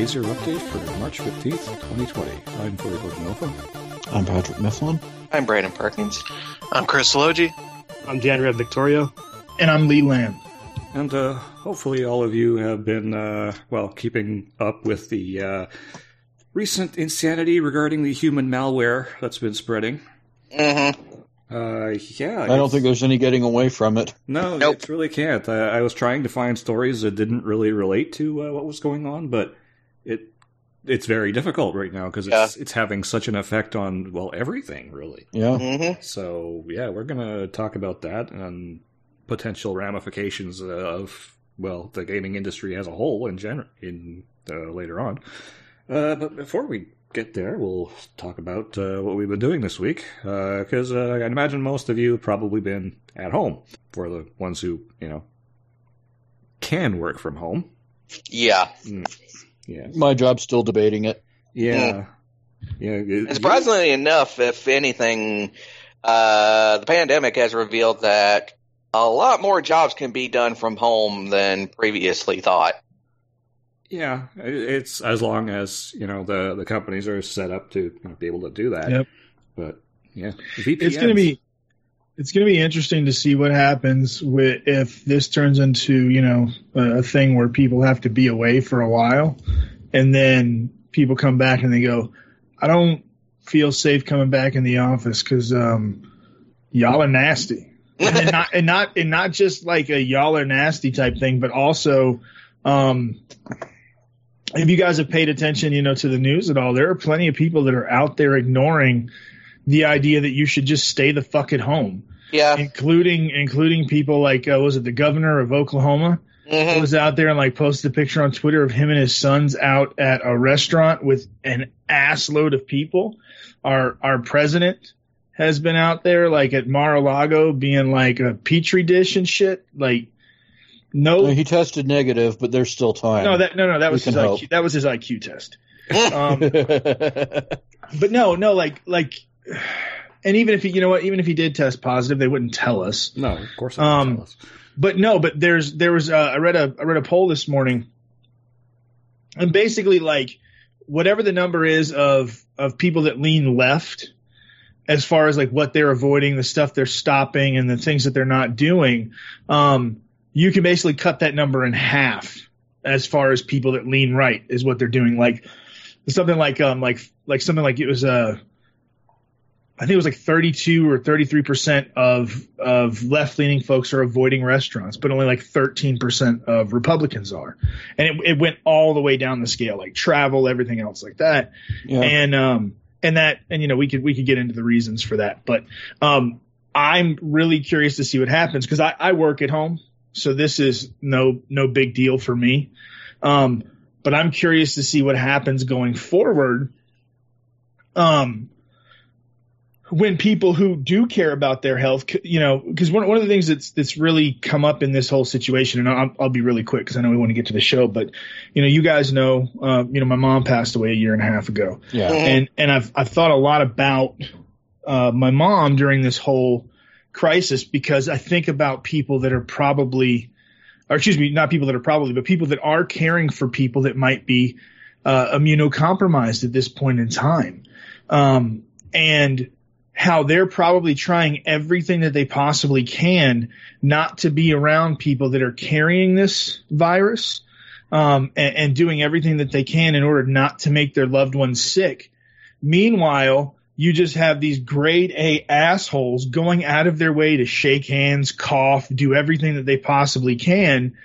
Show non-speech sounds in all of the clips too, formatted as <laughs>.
This is the Day Zero update for March 15th, 2020. I'm Corey Gordonova. I'm Patrick Mifflin. I'm Brandon Perkins. I'm Chris Logie. I'm January Victoria. And I'm Lee Lamb. And uh, hopefully, all of you have been, uh, well, keeping up with the uh, recent insanity regarding the human malware that's been spreading. Mm-hmm. Uh, yeah. I don't think there's any getting away from it. No, Nope. it really can't. I, I was trying to find stories that didn't really relate to uh, what was going on, but it it's very difficult right now because it's it's having such an effect on well everything really. Yeah. Mm-hmm. So yeah, we're gonna talk about that and potential ramifications of well the gaming industry as a whole in general in uh, later on. Uh, but before we get there, we'll talk about uh, what we've been doing this week because uh, I imagine most of you have probably been at home for the ones who you know can work from home. Yeah. Yeah, My job's still debating it. yeah, yeah. And surprisingly enough, if anything, uh, the pandemic has revealed that a lot more jobs can be done from home than previously thought. Yeah, it's as long as you know the the companies are set up to be able to do that. Yep. But yeah, VPNs. It's gonna be it's gonna be interesting to see what happens with if this turns into you know a, a thing where people have to be away for a while, and then people come back and they go, I don't feel safe coming back in the office because um, y'all are nasty, <laughs> and, then not and not and not just like a y'all are nasty type thing, but also. Um, if you guys have paid attention, you know, to the news at all, there are plenty of people that are out there ignoring the idea that you should just stay the fuck at home, Yeah. including including people like uh, was it the governor of Oklahoma hmm was out there and like posted a picture on Twitter of him and his sons out at a restaurant with an ass load of people. Our our president has been out there like at Mar-a-Lago being like a petri dish and shit. Like no He tested negative, but there's still time. no that no no that We was his hope. IQ that was his IQ test. <laughs> Um, but no, no, like like, and even if he, you know what, even if he did test positive, they wouldn't tell us. no, of course. Not Um. But no, but there's there was uh, I read a I read a poll this morning, and basically like whatever the number is of of people that lean left, as far as like what they're avoiding, the stuff they're stopping, and the things that they're not doing, um, you can basically cut that number in half as far as people that lean right is what they're doing. Like something like um like like something like it was uh I think it was like 32 or 33 percent of of left leaning folks are avoiding restaurants, but only like 13 percent of Republicans are, and it, it went all the way down the scale, like travel, everything else like that, yeah. and um and that and you know we could we could get into the reasons for that, but um I'm really curious to see what happens because I, I work at home, so this is no no big deal for me, um but I'm curious to see what happens going forward. Um, when people who do care about their health, you know, because one, one of the things that's that's really come up in this whole situation, and I'll, I'll be really quick because I know we want to get to the show, but you know, you guys know, uh, you know, my mom passed away a year and a half ago, yeah. and and I've I've thought a lot about uh, my mom during this whole crisis because I think about people that are probably, or excuse me, not people that are probably, but people that are caring for people that might be uh, immunocompromised at this point in time, um, and how they're probably trying everything that they possibly can not to be around people that are carrying this virus um, and, and doing everything that they can in order not to make their loved ones sick. Meanwhile, you just have these grade A assholes going out of their way to shake hands, cough, do everything that they possibly can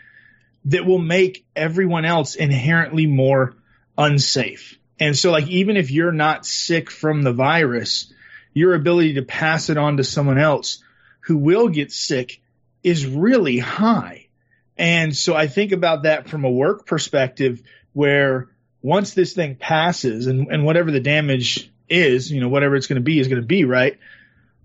that will make everyone else inherently more unsafe. And so, like, even if you're not sick from the virus, your ability to pass it on to someone else who will get sick is really high. And so I think about that from a work perspective where once this thing passes and, and whatever the damage is, you know, whatever it's going to be is going to be, right?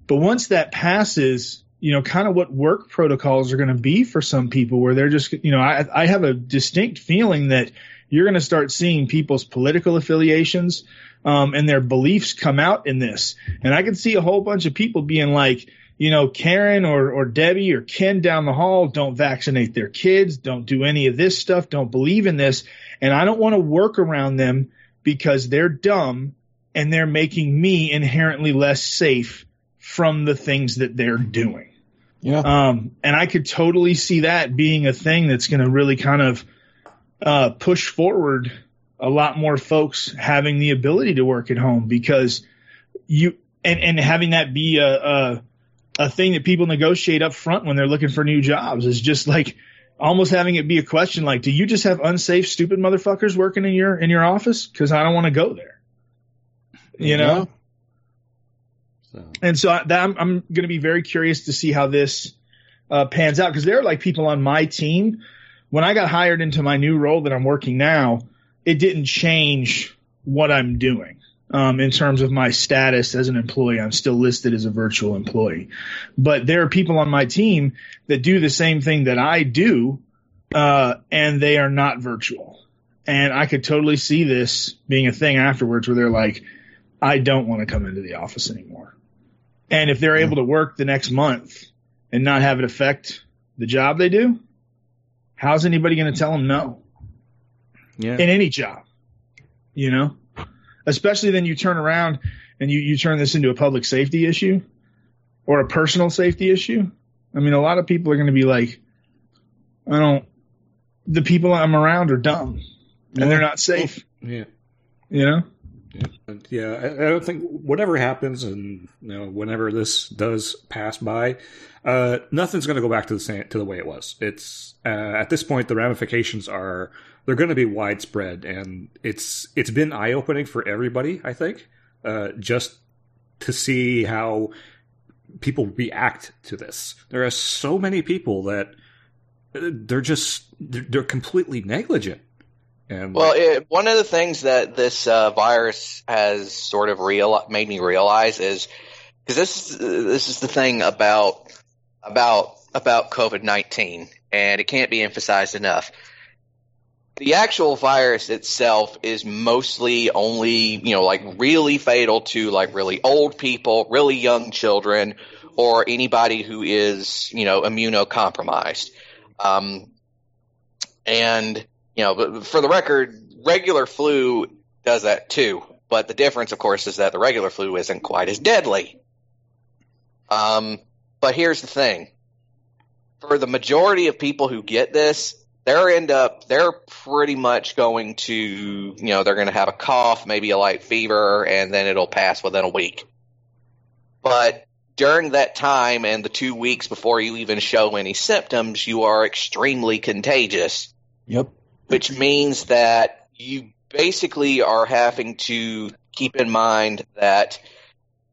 But once that passes, you know, kind of what work protocols are going to be for some people where they're just, you know, I, I have a distinct feeling that you're going to start seeing people's political affiliations um, and their beliefs come out in this. And I can see a whole bunch of people being like, you know, Karen or, or Debbie or Ken down the hall don't vaccinate their kids, don't do any of this stuff, don't believe in this. And I don't want to work around them because they're dumb and they're making me inherently less safe from the things that they're doing. Yeah. Um, and I could totally see that being a thing that's going to really kind of uh, push forward a lot more folks having the ability to work at home because you and and having that be a a, a thing that people negotiate up front when they're looking for new jobs is just like almost having it be a question like, do you just have unsafe, stupid motherfuckers working in your in your office? Because I don't want to go there. You know. So, And so I, that, I'm, I'm going to be very curious to see how this uh, pans out because there are like people on my team. When I got hired into my new role that I'm working now, it didn't change what I'm doing um, in terms of my status as an employee. I'm still listed as a virtual employee, but there are people on my team that do the same thing that I do, uh, and they are not virtual. And I could totally see this being a thing afterwards where they're like, I don't want to come into the office anymore. And if they're able to work the next month and not have it affect the job they do, how's anybody going to tell them no yeah. in any job? You know, especially then you turn around and you, you turn this into a public safety issue or a personal safety issue. I mean, a lot of people are going to be like, I don't, the people I'm around are dumb and they're not safe, yeah. you know? Yeah, yeah. I, I don't think whatever happens, and you know, whenever this does pass by, uh, nothing's going to go back to the same to the way it was. It's uh, at this point the ramifications are they're going to be widespread, and it's it's been eye opening for everybody. I think uh, just to see how people react to this. There are so many people that uh, they're just they're, they're completely negligent. And Well, it, one of the things that this uh, virus has sort of real made me realize is because this this is the thing about about about COVID nineteen, and it can't be emphasized enough. The actual virus itself is mostly only you know like really fatal to like really old people, really young children, or anybody who is you know immunocompromised. Um, and you know, for the record, regular flu does that too. But the difference, of course, is that the regular flu isn't quite as deadly. Um, but here's the thing: for the majority of people who get this, they're end up they're pretty much going to you know they're going to have a cough, maybe a light fever, and then it'll pass within a week. But during that time and the two weeks before you even show any symptoms, you are extremely contagious Yep. which means that you basically are having to keep in mind that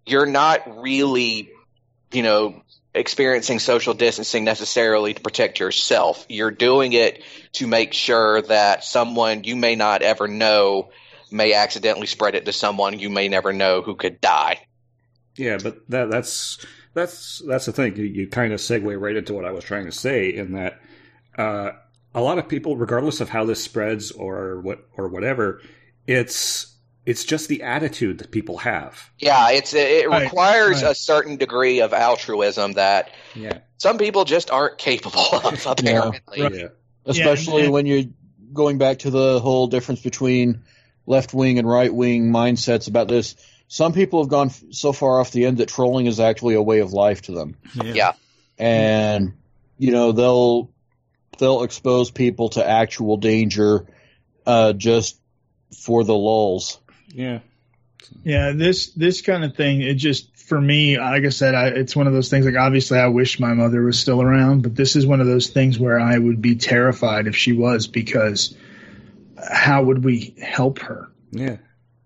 you're not really, you know, experiencing social distancing necessarily to protect yourself. You're doing it to make sure that someone you may not ever know may accidentally spread it to someone you may never know who could die. Yeah, but that that's that's that's the thing. You, you kind of segue right into what I was trying to say in that uh, a lot of people, regardless of how this spreads or what or whatever, it's it's just the attitude that people have. Yeah, it's it requires right. a certain degree of altruism that Yeah, some people just aren't capable of <laughs> apparently. Right. yeah, Especially and- when you're going back to the whole difference between left wing and right wing mindsets about this. Some people have gone f- so far off the end that trolling is actually a way of life to them, Yeah. and you know they'll they'll expose people to actual danger uh, just for the lulls. Yeah. Yeah, this this kind of thing, it just for me, like I said, I, it's one of those things. Like obviously, I wish my mother was still around, but this is one of those things where I would be terrified if she was because how would we help her? Yeah,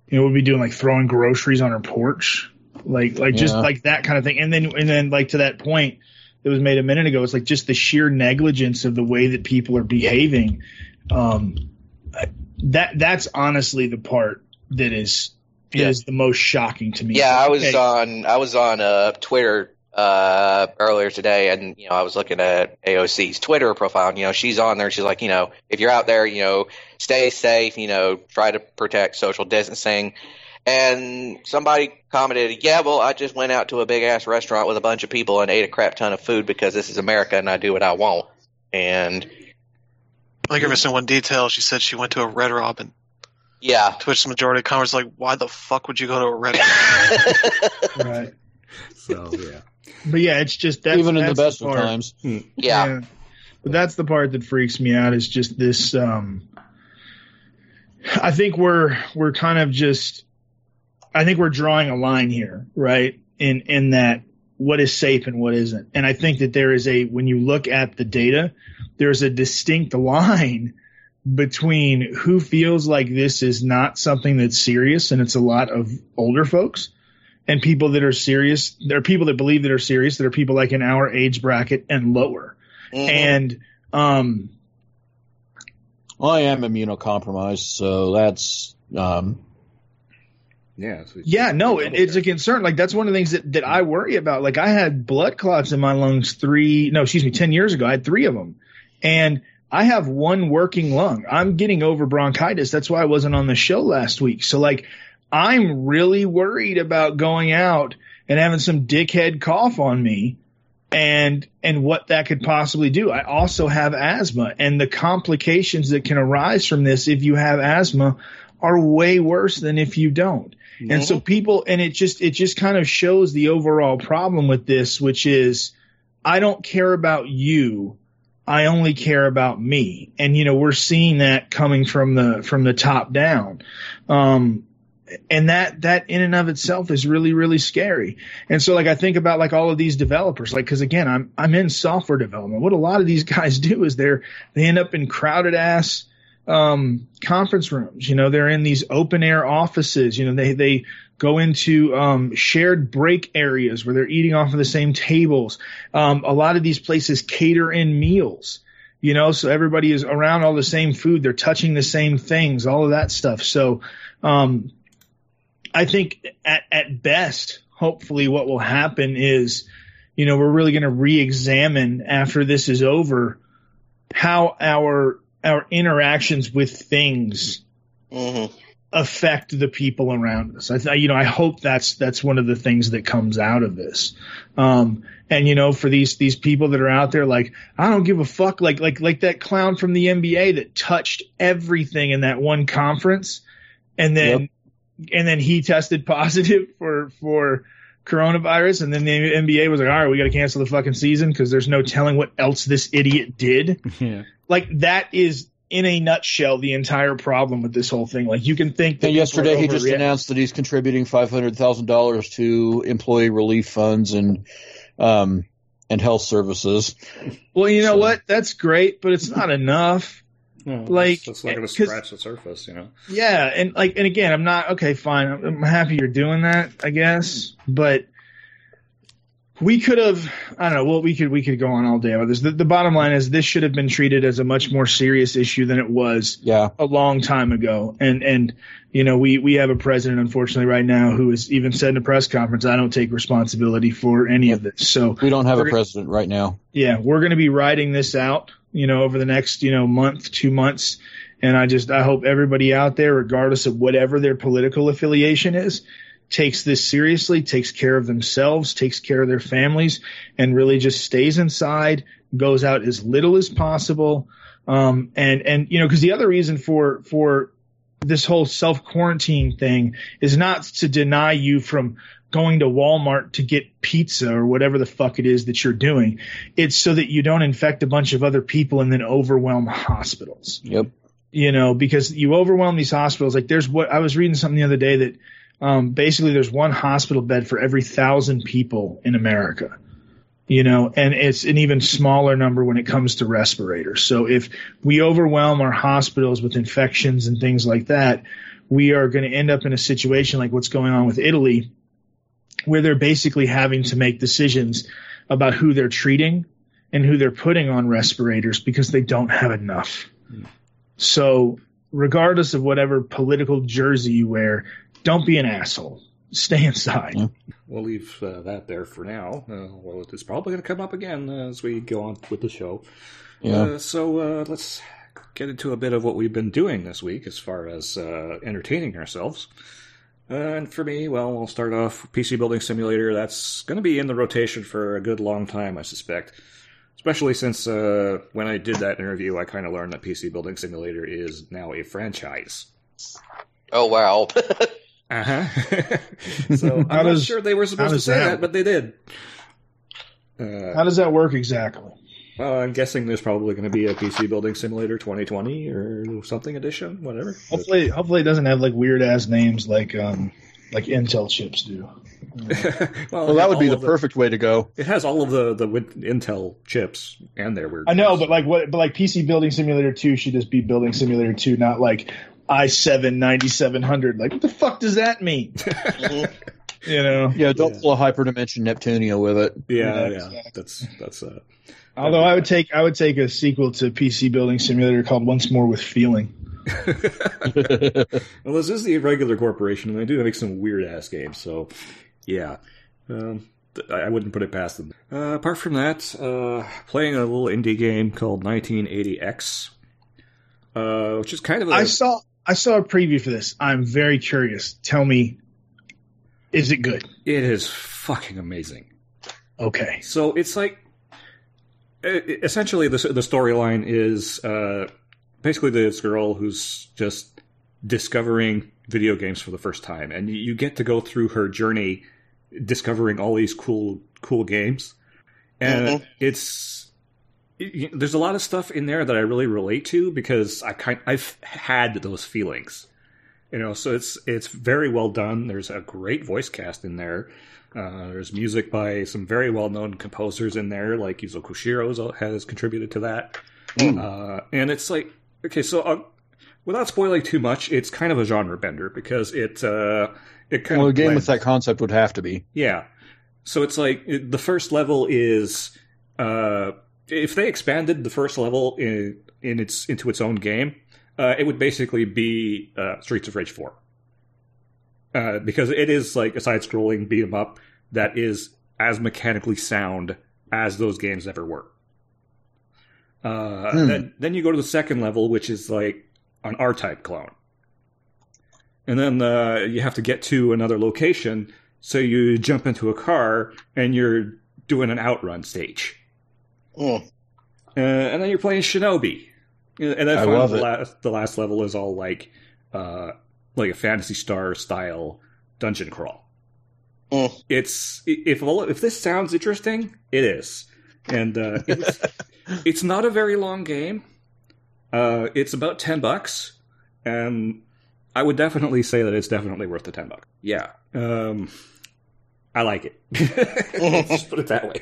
You know, we'd be doing like throwing groceries on her porch, like like just like that kind of thing. And then and then like to that point that was made a minute ago, it's like just the sheer negligence of the way that people are behaving. Um, that that's honestly the part that is Yeah. is the most shocking to me. Yeah, I was Okay. on I was on uh, Twitter uh, earlier today, and you know I was looking at AOC's Twitter profile. And, you know, she's on there. She's like, you know, if you're out there, you know, stay safe. You know, try to protect social distancing. And somebody commented, "Yeah, well, I just went out to a big ass restaurant with a bunch of people and ate a crap ton of food because this is America and I do what I want." And I think you're missing one detail. She said she went to a Red Robin. Yeah, To which the majority of comments are like, why the fuck would you go to a Red <laughs> Right. So yeah, But yeah, it's just that's Even in the that's best of part. times. yeah, But that's the part that freaks me out is just this um I think we're we're kind of just I think we're drawing a line here, right? In in that what is safe and what isn't. And I think that there is a when you look at the data, there's a distinct line between who feels like this is not something that's serious and it's a lot of older folks and people that are serious. There are people that believe that are serious. There are people like in our age bracket and lower. Mhm. And um, Well, I am immunocompromised, so that's um, yeah, so- yeah, no, it, it's a concern. Like that's one of the things that, that I worry about. Like I had blood clots in my lungs three, no, excuse me, 10 years ago. I had three of them and I have one working lung. I'm getting over bronchitis. That's why I wasn't on the show last week. So like I'm really worried about going out and having some dickhead cough on me and and what that could possibly do. I also have asthma and the complications that can arise from this if you have asthma are way worse than if you don't. And so people and it just it just kind of shows the overall problem with this which is I don't care about you. I only care about me. And you know, we're seeing that coming from the from the top down. Um and that that in and of itself is really really scary and so like i think about like all of these developers like because again i'm i'm in software development what a lot of these <laughs> guys do is they're they end up in crowded ass um conference rooms you know they're in these open air offices you know they they go into um shared break areas where they're eating off of the same tables. Um a lot of these places cater in meals you know so everybody is around all the same food. They're touching the same things all of that stuff. So um I think at, at best, hopefully what will happen is, you know, we're really going to re-examine after this is over how our, our interactions with things Mhm. Affect the people around us. I th- you know, I hope that's, that's one of the things that comes out of this. Um, and you know, for these, these people that are out there, like, I don't give a fuck, like, like, like that clown from the NBA that touched everything in that one conference and then, and then he tested positive <laughs> for for coronavirus, and then the NBA was like, "All right, we got to cancel the fucking season because there's no telling what else this idiot did." <laughs> yeah. Like that is in a nutshell the entire problem with this whole thing. Like you can think that And yesterday he just announced that he's contributing five hundred thousand dollars to employee relief funds and um and health services. Well, you know So- what? That's great, but it's not enough. No, Like, it's, it's not going to 'cause- scratch the surface, you know. Yeah, and like, and again, I'm not okay. Fine, I'm, I'm happy you're doing that, I guess. But we could have, I don't know. Well, we could we could go on all day about this. The, the bottom line is this should have been treated as a much more serious issue than it was Yeah, a long time ago. And and you know, we we have a president, unfortunately, right now who has even said in a press conference, "I don't take responsibility for any of this." So we don't have a president right now. yeah, we're going to be riding this out, you know, over the next, you know, month, two months. And I just, I hope everybody out there, regardless of whatever their political affiliation is, takes this seriously, takes care of themselves, takes care of their families, and really just stays inside, goes out as little as possible. Um, and, and, you know, cause the other reason for, for this whole self quarantine thing is not to deny you from going to Walmart to get pizza or whatever the fuck it is that you're doing. It's so that you don't infect a bunch of other people and then overwhelm hospitals. Yep. You know, because you overwhelm these hospitals. Like there's what I was reading something the other day that um, basically there's one hospital bed for every thousand people in America. You know, and it's an even smaller number when it comes to respirators. So if we overwhelm our hospitals with infections and things like that, we are going to end up in a situation like what's going on with Italy, where they're basically having to make decisions about who they're treating and who they're putting on respirators because they don't have enough. So, regardless of whatever political jersey you wear, don't be an asshole. Stay inside. Yeah. We'll leave uh, that there for now. Uh, well, it's probably going to come up again uh, as we go on with the show. Yeah. Uh, so uh, let's get into a bit of what we've been doing this week as far as uh, entertaining ourselves. and for me, well, we'll start off PC Building Simulator. That's going to be in the rotation for a good long time, I suspect. Especially since uh, when I did that interview, I kind of learned that PC Building Simulator is now a franchise. Oh wow. <laughs> Uh huh. <laughs> so I'm How not does- sure they were supposed to say that that, but they did. Uh, How does that work exactly? well, I'm guessing there's probably going to be a PC Building Simulator 2020 or something edition, whatever. Hopefully, hopefully it doesn't have like weird ass names like um like Intel chips do. <laughs> well, Well, that would be all the of perfect way to go. It has all of the the Intel chips and their weird. I know, names. but like what? But like PC Building Simulator Two should just be Building Simulator Two, not like i seven ninety seven hundred. Like what the fuck does that mean? <laughs> you know. Yeah, don't Yeah. pull a hyperdimension Neptunia with it. yeah, Yeah, yeah, that's that's uh, Although I would take I would take a sequel to PC Building Simulator called Once More with Feeling. <laughs> well, this is the Irregular Corporation, and they do make some weird ass games. So, yeah, um, I I wouldn't put it past them. Uh, apart from that, uh, playing a little indie game called 1980X, uh, which is kind of a I saw I saw a preview for this. I'm very curious. Tell me, is it good? it is fucking amazing. Okay. So it's like essentially the the storyline is uh, basically this girl who's just discovering video games for the first time, and you- you get to go through her journey discovering all these cool cool games, and Mhm. it's there's a lot of stuff in there that I really relate to because I kind I've had those feelings. You know, so it's it's very well done. There's a great voice cast in there. Uh, there's music by some very well known composers in there, like Yuzo Koshiro has contributed to that. Uh, and it's like, okay, so uh, without spoiling too much, it's kind of a genre bender because it uh, it kind of well, a game blends- with that concept would have to be. yeah. So it's like it- the first level is uh, if they expanded the first level in in its into its own game, uh, it would basically be uh, Streets of Rage Four. Uh, because it is like a side-scrolling beat 'em up that is as mechanically sound as those games ever were. Uh, Hmm. then, then you go to the second level, which is like an R-type clone, and then uh, you have to get to another location. So you jump into a car and you're doing an outrun stage, Mm. uh, and then you're playing Shinobi, and then I finally love the it. last the last level is all like uh, like a Phantasy Star style dungeon crawl. Mm. It's if all- if this sounds interesting, it is, and uh, <laughs> it's it's not a very long game. Uh, it's about ten bucks, and I would definitely say that it's definitely worth the ten bucks. Yeah, um, I like it. <laughs> <laughs> Let's just put it that way.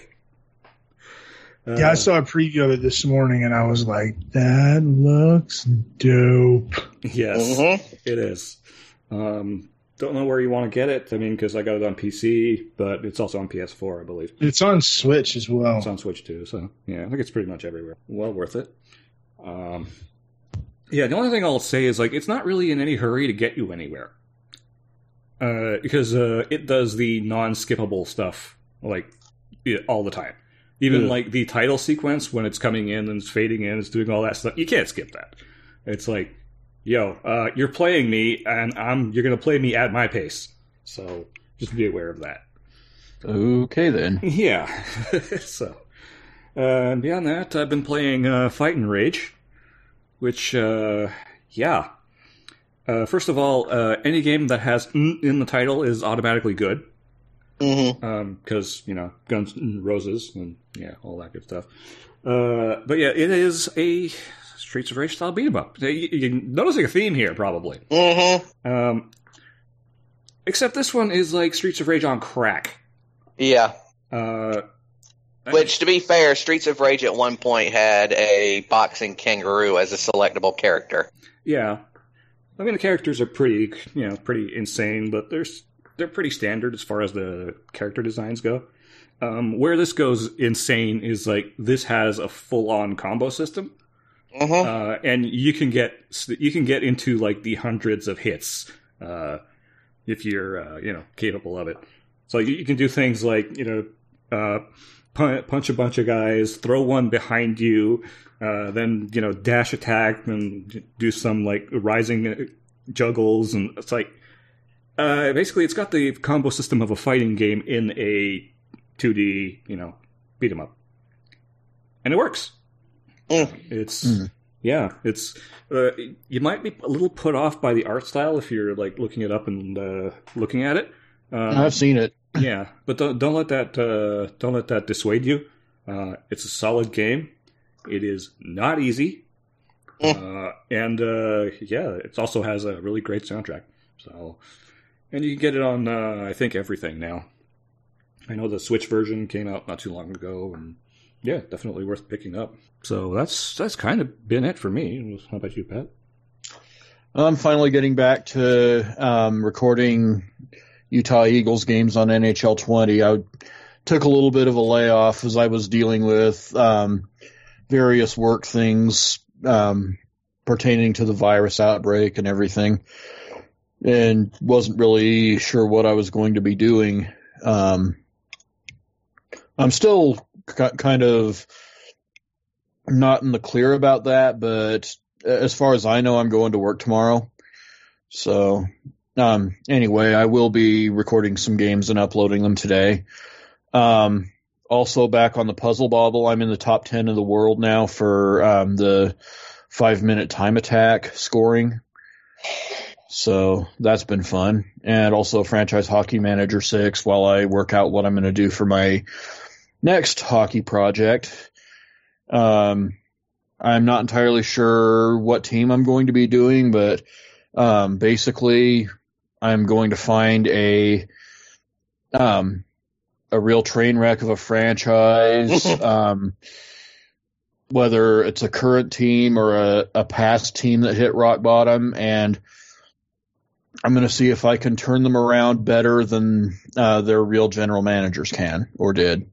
Yeah, I Uh, saw a preview of it this morning, and I was like, "That looks dope." Yes, Mhm. it is. Um, don't know where you want to get it. I mean, because I got it on PC, but it's also on PS4, I believe. It's on Switch as well. It's on Switch too, so yeah, I think it's pretty much everywhere. Well worth it. Um, yeah, the only thing I'll say is like it's not really in any hurry to get you anywhere, uh, because uh, it does the non-skippable stuff like all the time. Even like the title sequence when it's coming in and it's fading in, it's doing all that stuff. You can't skip that. It's like, yo, uh, you're playing me, and I'm you're gonna play me at my pace. So just be aware of that. Okay, then. <laughs> Yeah. <laughs> so, uh, beyond that, I've been playing uh, Fight'N Rage, which, uh, yeah. Uh, first of all, uh, any game that has in the title is automatically good Because you know Guns N' Roses and yeah, all that good stuff. Uh, but yeah, it is a Streets of Rage style beat 'em up. You, you're noticing a theme here, probably. Mhm. Um, except this one is like Streets of Rage on crack. Yeah. Uh, Which, to be fair, Streets of Rage at one point had a boxing kangaroo as a selectable character. Yeah, I mean the characters are pretty, you know, pretty insane, but they're s- they're pretty standard as far as the character designs go. Um, where this goes insane is like this has a full on combo system, hmm uh, and you can get you can get into like the hundreds of hits uh, if you're uh, you know capable of it. So you, you can do things like you know uh, pu- punch a bunch of guys, throw one behind you, uh, then you know dash attack and do some like rising uh, juggles, and it's like Uh, basically, it's got the combo system of a fighting game in a 2D, you know, beat 'em up, and it works. Mm. It's Mm. yeah, it's uh, you might be a little put off by the art style if you're like looking it up and uh, looking at it. Um, I've seen it. <laughs> yeah, but don't don't let that uh, don't let that dissuade you. Uh, it's a solid game. It is not easy, uh, and uh, yeah, it also has a really great soundtrack. So, and you can get it on uh, I think everything now. I know the Switch version came out not too long ago, and yeah, definitely worth picking up. So that's that's kind of been it for me. How about you, Pat? I'm finally getting back to um, recording Utah Eagles games on NHL 20. I took a little bit of a layoff as I was dealing with um, various work things um, pertaining to the virus outbreak and everything, and wasn't really sure what I was going to be doing. Um, I'm still ki- kind of not in the clear about that, but as far as I know, I'm going to work tomorrow. So, um, anyway, I will be recording some games and uploading them today. Um, also back on the puzzle bobble, I'm in the top 10 of the world now for, um, the five minute time attack scoring. So that's been fun. And also franchise hockey manager six while I work out what I'm going to do for my next hockey project. Um, I'm not entirely sure what team I'm going to be doing, but um, basically, I'm going to find a um, a real train wreck of a franchise, <laughs> um, whether it's a current team or a, a past team that hit rock bottom, and I'm going to see if I can turn them around better than uh, their real general managers can or did.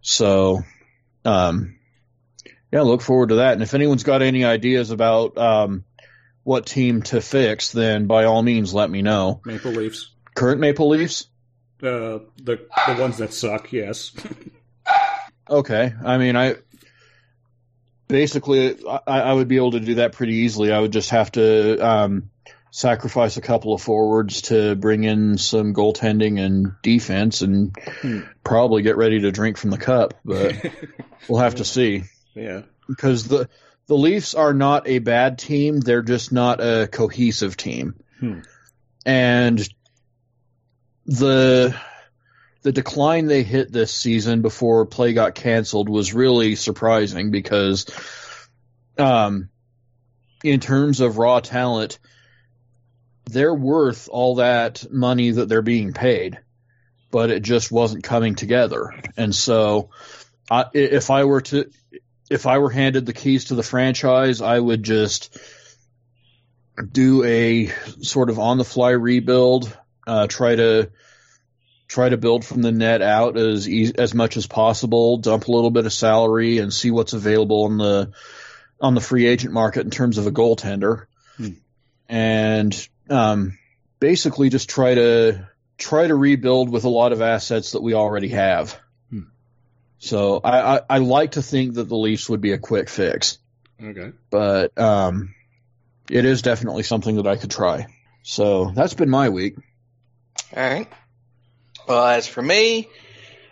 So, um, yeah, look forward to that. And if anyone's got any ideas about um, what team to fix, then by all means let me know. Maple Leafs, Current Maple Leafs? uh, the the ones that suck, yes. <laughs> Okay. I mean, I basically I, I would be able to do that pretty easily. I would just have to um, sacrifice a couple of forwards to bring in some goaltending and defense, and Hmm. probably get ready to drink from the cup. But <laughs> we'll have to see. yeah, because the the Leafs are not a bad team. They're just not a cohesive team. Hmm. And the the decline they hit this season before play got canceled was really surprising because um in terms of raw talent they're worth all that money that they're being paid but it just wasn't coming together and so I, if I were to if I were handed the keys to the franchise, I would just do a sort of on the fly rebuild, uh, try to try to build from the net out as as much as possible, dump a little bit of salary and see what's available on the on the free agent market in terms of a goaltender. Hmm. And um, basically just try to try to rebuild with a lot of assets that we already have. Hmm. So I, I, I like to think that the Leafs would be a quick fix, okay. but um, it is definitely something that I could try. So that's been my week. All right. Well, as for me,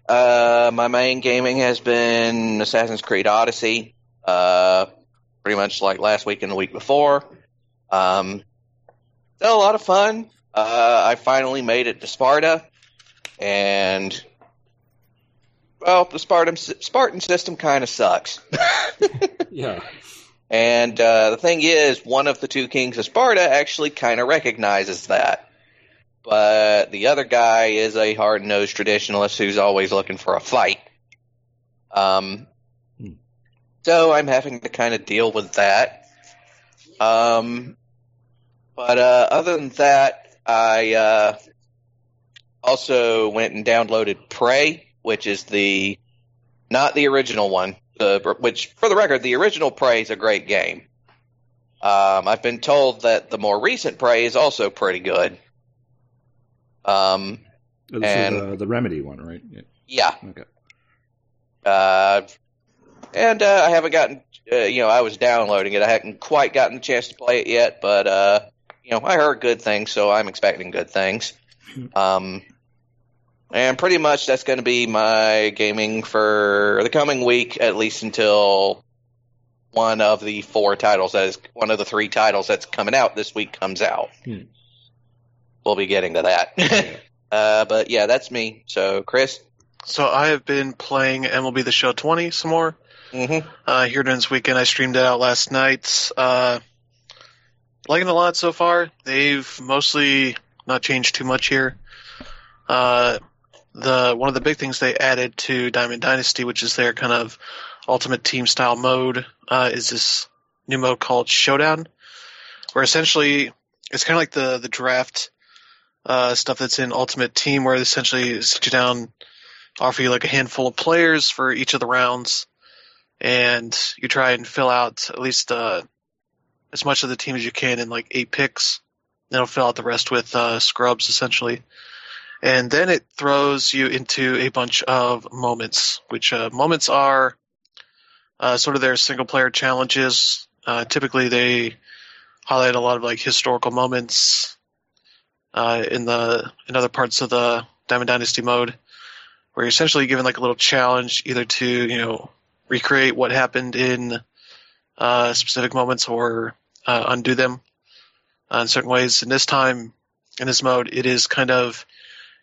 uh, my main gaming has been Assassin's Creed Odyssey. Uh, pretty much like last week and the week before. Um, still a lot of fun. Uh, I finally made it to Sparta, and well, the Spartan Spartan system kind of sucks. <laughs> Yeah. And uh, the thing is, one of the two kings of Sparta actually kind of recognizes that. But the other guy is a hard nosed traditionalist who's always looking for a fight. Um, Hmm. so I'm having to kind of deal with that. Um, but uh, other than that, I uh, also went and downloaded Prey, which is the not the original one. The, which, for the record, the original Prey is a great game. Um, I've been told that the more recent Prey is also pretty good. Um, This And- is uh, the remedy one, right? Yeah. yeah. Okay. Uh, and uh, I haven't gotten, uh, you know, I was downloading it. I hadn't quite gotten the chance to play it yet, but uh, you know, I heard good things, so I'm expecting good things. Um, and pretty much that's going to be my gaming for the coming week, at least until one of the four titles that is one of the three titles that's coming out this week comes out. Hmm. We'll be getting to that. <laughs> uh, but yeah, that's me. So, Chris. So I have been playing MLB The Show 20 some more. Mm-hmm. Uh, here during this weekend, I streamed it out last night. Uh, liking a lot so far. They've mostly not changed too much here. Uh, the one of the big things they added to Diamond Dynasty, which is their kind of ultimate team style mode, uh, is this new mode called Showdown, where essentially it's kind of like the the draft uh, stuff that's in Ultimate Team, where essentially sit you down, offer you like a handful of players for each of the rounds, and you try and fill out at least uh, as much of the team as you can in like eight picks. It'll fill out the rest with uh, scrubs essentially. And then it throws you into a bunch of moments, which uh, moments are uh, sort of their single player challenges. Uh, typically, they highlight a lot of like historical moments uh, in the in other parts of the Diamond Dynasty mode, where you're essentially given like a little challenge, either to you know recreate what happened in uh, specific moments or uh, undo them uh, in certain ways. And this time, in this mode, it is kind of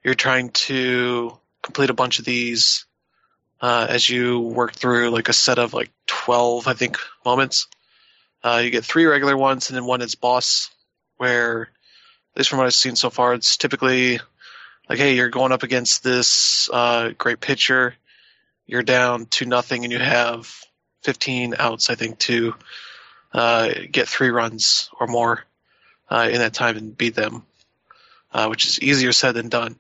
you're trying to complete a bunch of these uh, as you work through like a set of like 12, I think, moments. Uh, you get three regular ones and then one is boss, where, at least from what I've seen so far, it's typically like, hey, you're going up against this uh, great pitcher, you're down to nothing, and you have 15 outs, I think, to uh, get three runs or more uh, in that time and beat them, uh, which is easier said than done.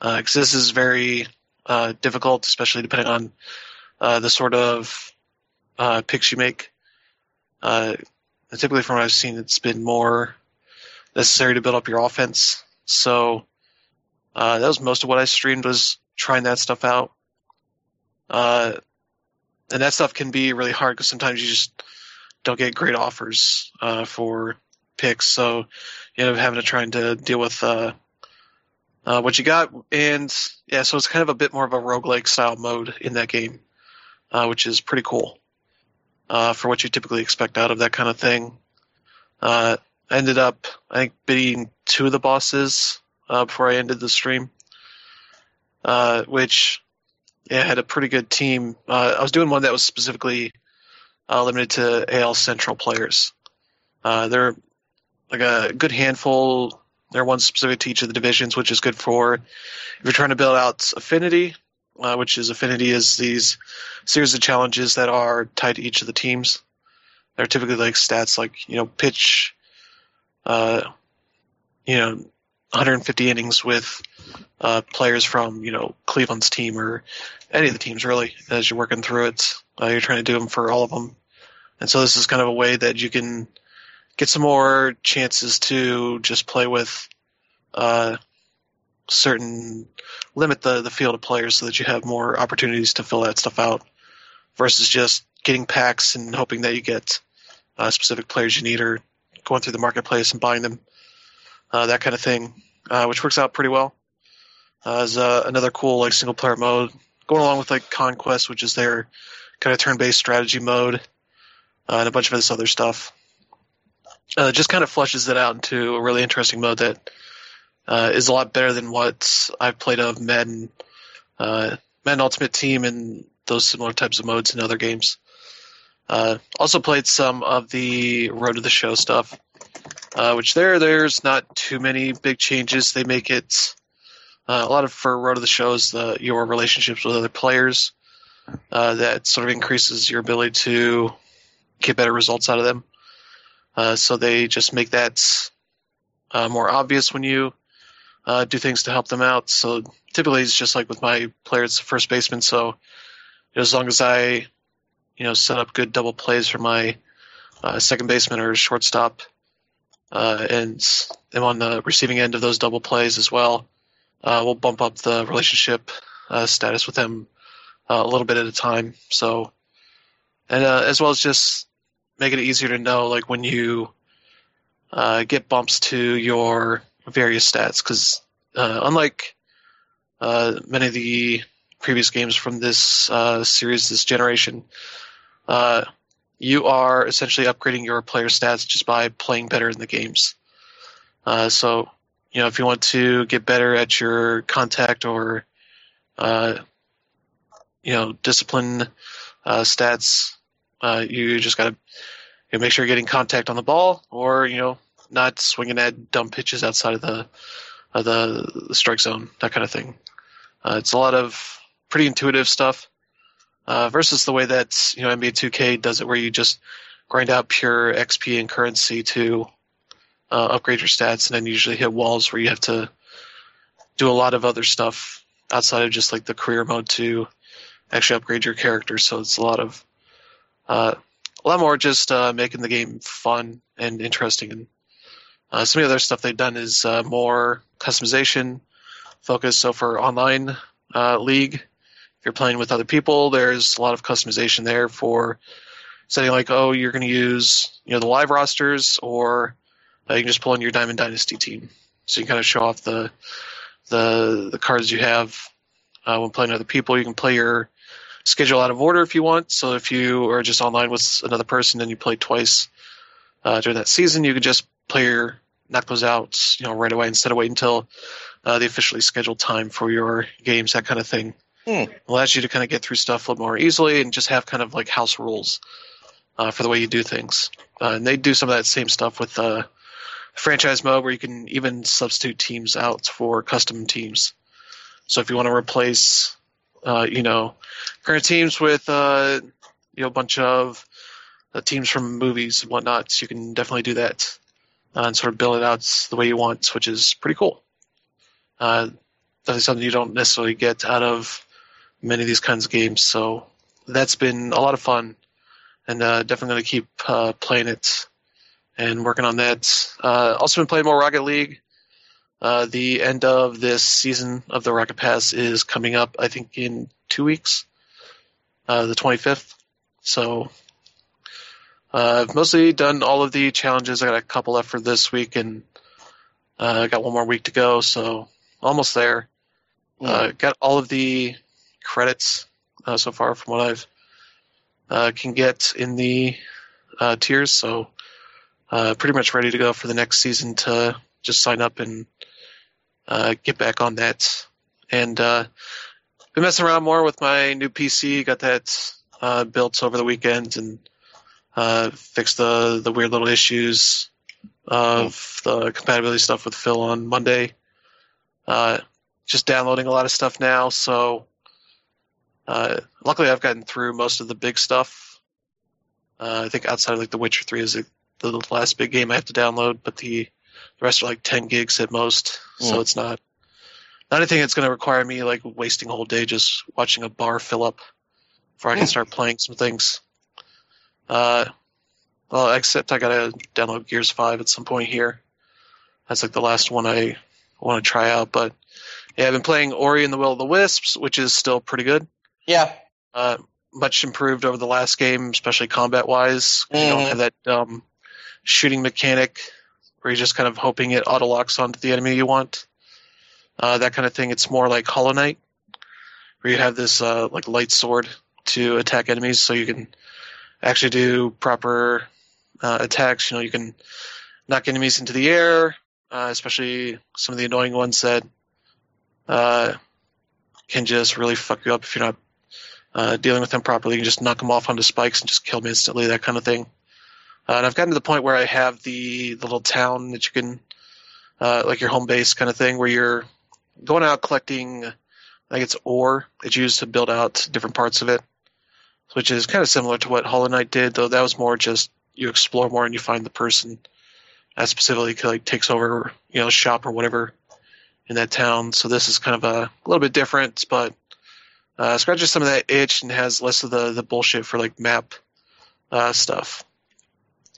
Because this is very uh, difficult, especially depending on uh, the sort of uh, picks you make. Uh, typically, from what I've seen, it's been more necessary to build up your offense. So uh, that was most of what I streamed was trying that stuff out. And that stuff can be really hard because sometimes you just don't get great offers uh, for picks. So you end up having to try and to deal with uh, uh, what you got. And yeah, so it's kind of a bit more of a roguelike style mode in that game, uh, which is pretty cool uh, for what you typically expect out of that kind of thing. Uh, I ended up, I think, beating two of the bosses before I ended the stream, which yeah, had a pretty good team. Uh, I was doing one that was specifically uh, limited to AL Central players. Uh, they're like a good handful. They're one specific to each of the divisions, which is good for if you're trying to build out affinity, uh, which is affinity is these series of challenges that are tied to each of the teams. They're typically like stats like you know pitch, uh, you know, 150 innings with uh, players from you know Cleveland's team or any of the teams really. As you're working through it, uh, you're trying to do them for all of them, and so this is kind of a way that you can get some more chances to just play with uh, certain limit the the field of players so that you have more opportunities to fill that stuff out versus just getting packs and hoping that you get uh, specific players you need or going through the marketplace and buying them, uh, that kind of thing, uh, which works out pretty well. Uh, as uh, another cool like single player mode going along with like Conquest, which is their kind of turn based strategy mode, uh, and a bunch of this other stuff. Just kind of flushes it out into a really interesting mode that is a lot better than what I've played of Madden, Madden Ultimate Team, and those similar types of modes in other games. Uh, also played some of the Road to the Show stuff, uh, which there there's not too many big changes. They make it uh, a lot of for Road to the Shows your relationships with other players uh, that sort of increases your ability to get better results out of them. Uh, so they just make that uh, more obvious when you uh, do things to help them out. So typically it's just like with my players, first baseman. So as long as I, you know, set up good double plays for my uh, second baseman or shortstop, uh, and am on the receiving end of those double plays as well, uh, we'll bump up the relationship uh, status with them uh, a little bit at a time. So, and uh, as well as just make it easier to know, like when you uh, get bumps to your various stats because uh, unlike uh, many of the previous games from this uh, series, this generation, uh, you are essentially upgrading your player stats just by playing better in the games. Uh, so, you know, if you want to get better at your contact or, uh, you know, discipline uh, stats, uh, you just got to you know, make sure you're getting contact on the ball, or you know, not swinging at dumb pitches outside of the of the, strike zone, that kind of thing. Uh, it's a lot of pretty intuitive stuff uh, versus the way that you know NBA 2K does it, where you just grind out pure XP and currency to uh, upgrade your stats, and then usually hit walls where you have to do a lot of other stuff outside of just like the career mode to actually upgrade your character. So it's a lot of uh, a lot more just uh, making the game fun and interesting. And uh, some of the other stuff they've done is uh, more customization focus. So for online uh, league, if you're playing with other people, there's a lot of customization there for setting like, oh, you're going to use you know the live rosters, or uh, you can just pull in your Diamond Dynasty team. So you can kind of show off the the the cards you have uh, when playing other people. You can play your schedule out of order if you want. So if you are just online with another person and you play twice uh, during that season, you could just play your knock those out, you know, right away instead of waiting until uh, the officially scheduled time for your games, that kind of thing. Hmm. Allows you to kind of get through stuff a little more easily and just have kind of like house rules uh, for the way you do things. Uh, and they do some of that same stuff with uh, franchise mode where you can even substitute teams out for custom teams. So if you want to replace, uh, you know, current teams with, uh, you know, a bunch of uh, teams from movies and whatnot, you can definitely do that and sort of build it out the way you want, which is pretty cool. Uh, that is something you don't necessarily get out of many of these kinds of games. So that's been a lot of fun, and uh, definitely going to keep uh, playing it and working on that. Uh, also been playing more Rocket League. Uh, the end of this season of the Rocket Pass is coming up, I think, in two weeks, uh, the 25th. So uh, I've mostly done all of the challenges. I got a couple left for this week, and uh, I got one more week to go, so almost there. Uh, got all of the credits uh, so far from what I've uh, can get in the uh, tiers, so uh, pretty much ready to go for the next season to just sign up and uh, get back on that. And uh, been messing around more with my new PC. Got that built over the weekend and fixed the the weird little issues of the compatibility stuff with Phil on Monday. Just downloading a lot of stuff now, so uh, luckily I've gotten through most of the big stuff. Uh, I think outside of like The Witcher Three is the, the last big game I have to download, but the, the rest are like 10 gigs at most, so Mm. it's not not anything that's going to require me like wasting a whole day just watching a bar fill up before I can Mm. start playing some things. Uh, well, except I gotta download Gears Five at some point here. That's like the last one I want to try out. But yeah, I've been playing Ori and the Will of the Wisps, which is still pretty good. Yeah. Uh, much improved over the last game, especially combat wise. You don't Mhm. have that um, shooting mechanic where you're just kind of hoping it auto locks onto the enemy you want. Uh, that kind of thing. It's more like Hollow Knight, where you have this uh, like light sword to attack enemies, so you can actually do proper uh, attacks. You know, you can knock enemies into the air, uh, especially some of the annoying ones that uh, can just really fuck you up if you're not uh, dealing with them properly. You can just knock them off onto spikes and just kill them instantly, that kind of thing. Uh, and I've gotten to the point where I have the, the little town that you can, uh, like your home base kind of thing, where you're going out collecting, I think it's ore that's used to build out different parts of it, which is kind of similar to what Hollow Knight did, though that was more just you explore more and you find the person that specifically like takes over, you know, shop or whatever in that town. So this is kind of a, little bit different, but uh, scratches some of that itch and has less of the the bullshit for like map uh, stuff.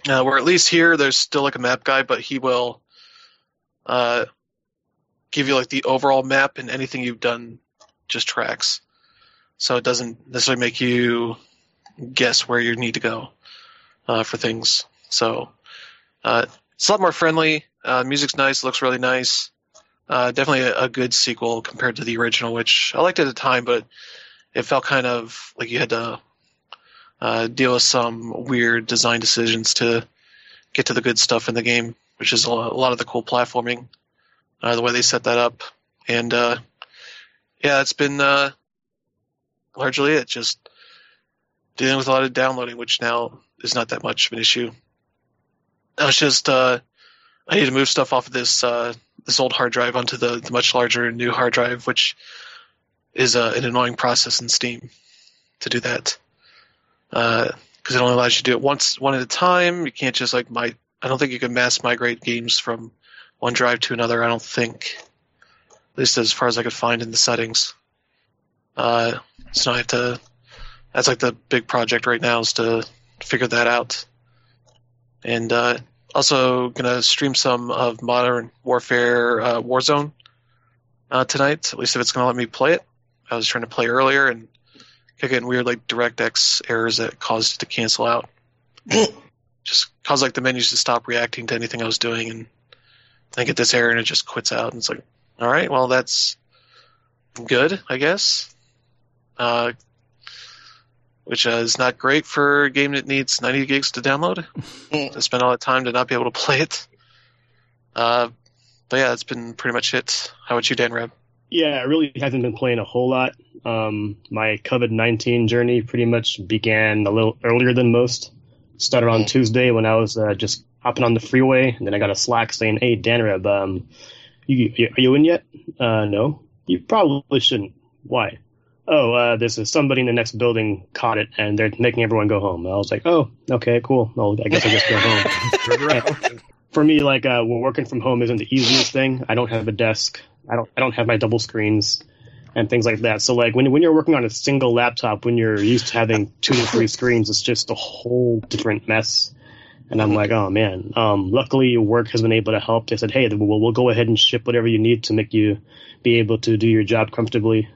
Uh, where at least here there's still like a map guy, but he will uh, give you like the overall map and anything you've done just tracks. So it doesn't necessarily make you guess where you need to go uh, for things. So uh, it's a lot more friendly. Uh, music's nice, looks really nice. Uh, definitely a, a good sequel compared to the original, which I liked at the time, but it felt kind of like you had to uh, deal with some weird design decisions to get to the good stuff in the game, which is a lot, of the cool platforming, uh, the way they set that up, and uh, yeah, it's been uh, largely it. Just dealing with a lot of downloading, which now is not that much of an issue. I was just uh, I need to move stuff off of this uh, this old hard drive onto the, the much larger new hard drive, which is uh, an annoying process in Steam to do that because it only allows you to do it once one at a time. You can't just like my I don't think you can mass migrate games from one drive to another. I don't think, at least as far as I could find in the settings. Uh, so I have to. That's like the big project right now is to figure that out. And uh, also gonna stream some of Modern Warfare uh, Warzone uh, tonight. At least if it's gonna let me play it. I was trying to play earlier and kept getting weird like DirectX errors that caused it to cancel out. <clears throat> just caused like the menus to stop reacting to anything I was doing, and I get this error and it just quits out. And it's like, all right, well that's good, I guess. Uh, which uh, is not great for a game that needs 90 gigs to download. to spend all that time to not be able to play it. Uh, but yeah, that's been pretty much it. How about you, Dan Reb? Yeah, I really haven't been playing a whole lot. Um, my COVID 19 journey pretty much began a little earlier than most. Started on Tuesday when I was uh, just hopping on the freeway, and then I got a Slack saying, "Hey, Dan Reb, um, you, you, are you in yet? Uh, no, you probably shouldn't. Why? Oh, uh, there's a, somebody in the next building caught it, and they're making everyone go home. And I was like, oh, okay, cool. Well, I guess I just go home. <laughs> For me, like, uh, working from home isn't the easiest thing. I don't have a desk. I don't. I don't have my double screens and things like that. So like when when you're working on a single laptop, when you're used to having two or three screens, it's just a whole different mess. And I'm like, oh man. Um, luckily, work has been able to help. They said, hey, we'll, we'll go ahead and ship whatever you need to make you be able to do your job comfortably.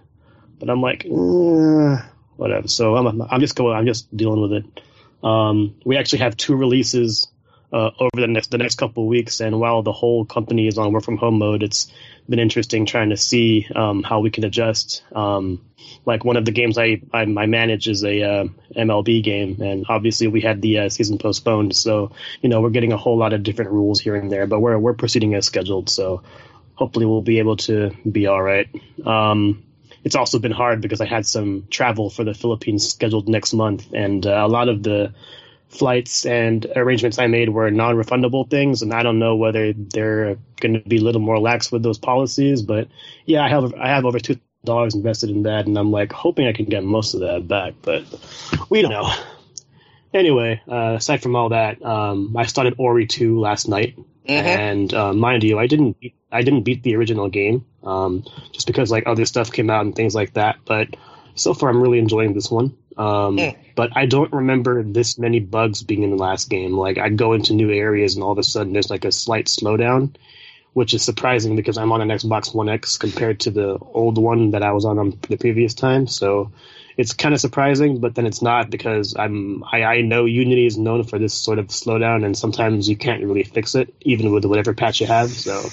But I'm like, eh, whatever. So I'm I'm just going. I'm just dealing with it. Um, we actually have two releases uh, over the next the next couple of weeks, and while the whole company is on work from home mode, it's been interesting trying to see um, how we can adjust. Um, like one of the games I, I, I manage is a uh, MLB game, and obviously we had the uh, season postponed, so you know we're getting a whole lot of different rules here and there, but we're we're proceeding as scheduled, so hopefully we'll be able to be all right. Um, it's also been hard because I had some travel for the Philippines scheduled next month, and uh, a lot of the flights and arrangements I made were non-refundable things, and I don't know whether they're going to be a little more lax with those policies. But yeah, I have I have over two dollars invested in that, and I'm like hoping I can get most of that back, but we don't know. Anyway, uh, aside from all that, um, I started Ori 2 last night, mm-hmm. and uh, mind you, I didn't I didn't beat the original game um, just because like other stuff came out and things like that. But so far, I'm really enjoying this one. Um, mm. But I don't remember this many bugs being in the last game. Like I go into new areas and all of a sudden there's like a slight slowdown, which is surprising because I'm on an Xbox One X compared to the old one that I was on, on the previous time. So it's kind of surprising, but then it's not because I'm I, I know Unity is known for this sort of slowdown, and sometimes you can't really fix it even with whatever patch you have. So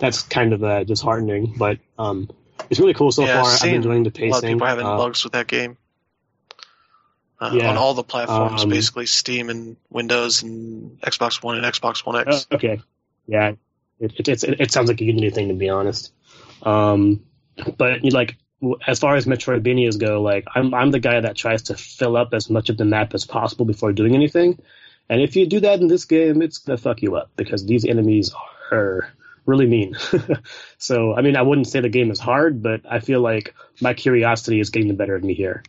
that's kind of uh, disheartening, but um, it's really cool so yeah, far. I've been enjoying the pacing. A lot of people having uh, bugs with that game. Uh, yeah, on all the platforms, um, basically Steam and Windows and Xbox One and Xbox One X. Uh, okay, yeah, it, it, it, it, sounds like a Unity thing to be honest. Um, but you like as far as Metroidvanias go, like I'm I'm the guy that tries to fill up as much of the map as possible before doing anything. And if you do that in this game, it's gonna fuck you up because these enemies are really mean. <laughs> so I mean, I wouldn't say the game is hard, but I feel like my curiosity is getting the better of me here.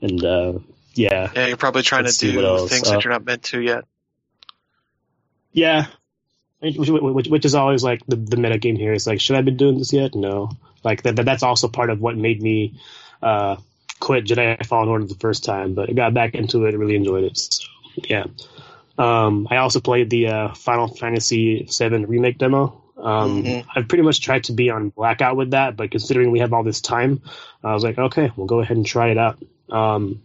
And uh, yeah. Yeah, you're probably trying Let's to do things uh, that you're not meant to yet. Yeah. Which, which, which, is always like the, the meta game here is like, should I be doing this yet? No. Like that, that's also part of what made me uh, quit Jedi Fallen Order the first time, but I got back into it, really enjoyed it. So, yeah. Um, I also played the uh, Final Fantasy VII remake demo. Um, mm-hmm. I've pretty much tried to be on blackout with that, but considering we have all this time, I was like, okay, we'll go ahead and try it out. Um,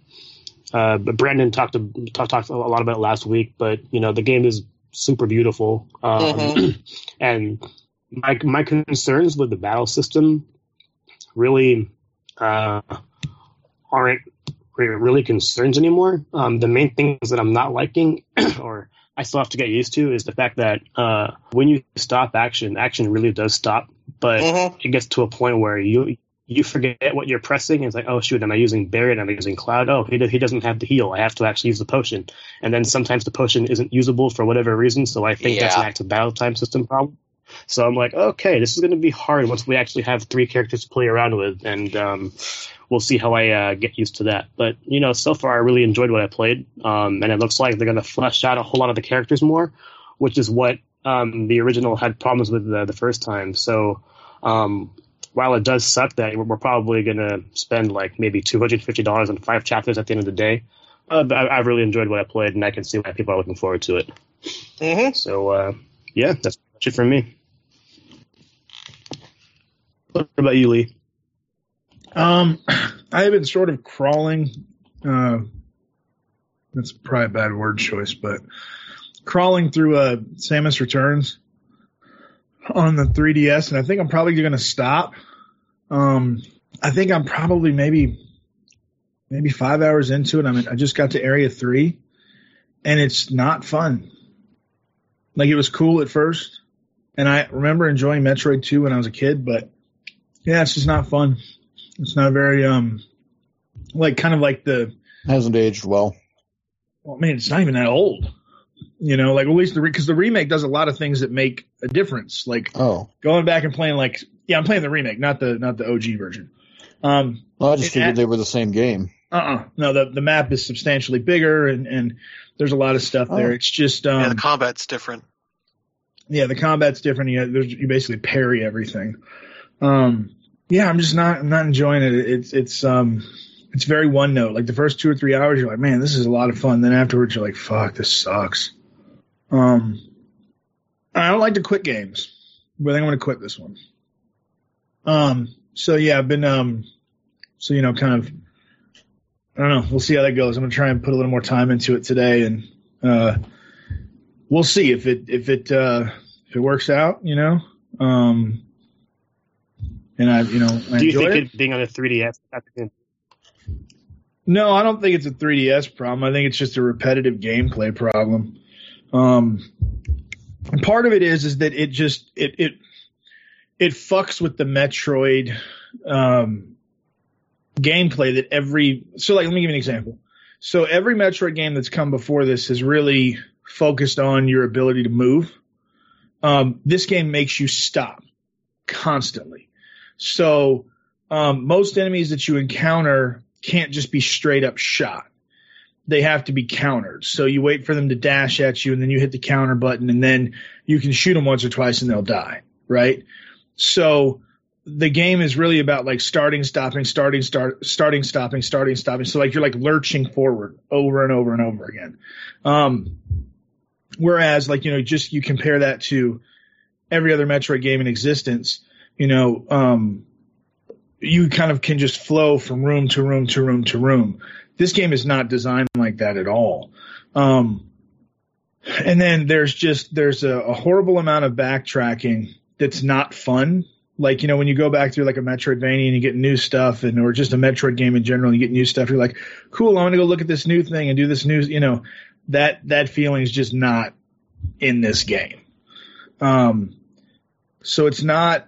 uh, but Brandon talked, to, talked talked a lot about it last week, but you know the game is super beautiful. Um, Mhm. <clears throat> and my my concerns with the battle system really uh, aren't really concerns anymore. Um, the main things that I'm not liking, <clears throat> or I still have to get used to, is the fact that uh, when you stop action, action really does stop, but Mhm. it gets to a point where you you forget what you're pressing. It's like, oh shoot, am I using Barret? Am I using Cloud? Oh, he, do- he doesn't have the heal. I have to actually use the potion. And then sometimes the potion isn't usable for whatever reason. So I think that's an Yeah. active battle time system problem. So I'm like, okay, this is going to be hard once we actually have three characters to play around with, and um, we'll see how I uh, get used to that. But you know, so far I really enjoyed what I played, um, and it looks like they're going to flesh out a whole lot of the characters more, which is what um, the original had problems with the, the first time. So um, while it does suck that we're probably going to spend like maybe two hundred fifty dollars on five chapters at the end of the day, uh, I, I've really enjoyed what I played, and I can see why people are looking forward to it. Mhm. So uh, yeah, that's much it for me. What about you, Lee? Um, <clears throat> I have been sort of crawling. Uh, that's probably a bad word choice, but crawling through uh, Samus Returns on the 3DS, and I think I'm probably going to stop. Um, I think I'm probably maybe maybe five hours into it. I mean, I just got to Area Three, and it's not fun. Like it was cool at first, and I remember enjoying Metroid 2 when I was a kid, but yeah, it's just not fun. It's not very um like kind of like the Hasn't aged well. well, man, it's not even that old. You know, like at least the because the remake does a lot of things that make a difference. Like Oh, going back and playing like yeah, I'm playing the remake, not the not the OG version. Um, well, I just It figured ad- they were the same game. uh, uh no, the the map is substantially bigger and and there's a lot of stuff there. Oh. It's just um yeah, the combat's different. yeah, the combat's different. You, there's, you basically parry everything. Um, yeah, I'm just not, I'm not enjoying it. It's, it's, um, it's very one note. Like the first two or three hours, you're like, man, this is a lot of fun. Then afterwards, you're like, fuck, this sucks. Um, I don't like to quit games, but I think I'm going to quit this one. Um, so yeah, I've been, um, so, you know, kind of, I don't know. We'll see how that goes. I'm going to try and put a little more time into it today and, uh, we'll see if it if it uh if it works out, you know. Um and I you know I Do you think it. it being on a 3DS? No, I don't think it's a 3DS problem. I think it's just a repetitive gameplay problem. Um part of it is is that it just it it it fucks with the Metroid um gameplay that every so like let me give you an example. So every Metroid game that's come before this has really focused on your ability to move. Um, this game makes you stop constantly. So um, most enemies that you encounter can't just be straight up shot. They have to be countered. So you wait for them to dash at you, and then you hit the counter button, and then you can shoot them once or twice, and they'll die. Right. So the game is really about like starting, stopping, starting, start, starting, stopping, starting, stopping. So like you're like lurching forward over and over and over again. Um, whereas like you know just you compare that to every other Metroid game in existence, you know, um, you kind of can just flow from room to room to room to room. This game is not designed like that at all. Um, and then there's just there's a, a horrible amount of backtracking that's not fun. Like you know when you go back through like a Metroidvania and you get new stuff, and or just a Metroid game in general, and you get new stuff. You're like, cool, I'm gonna go look at this new thing and do this new, you know, that that feeling is just not in this game. Um, so it's not,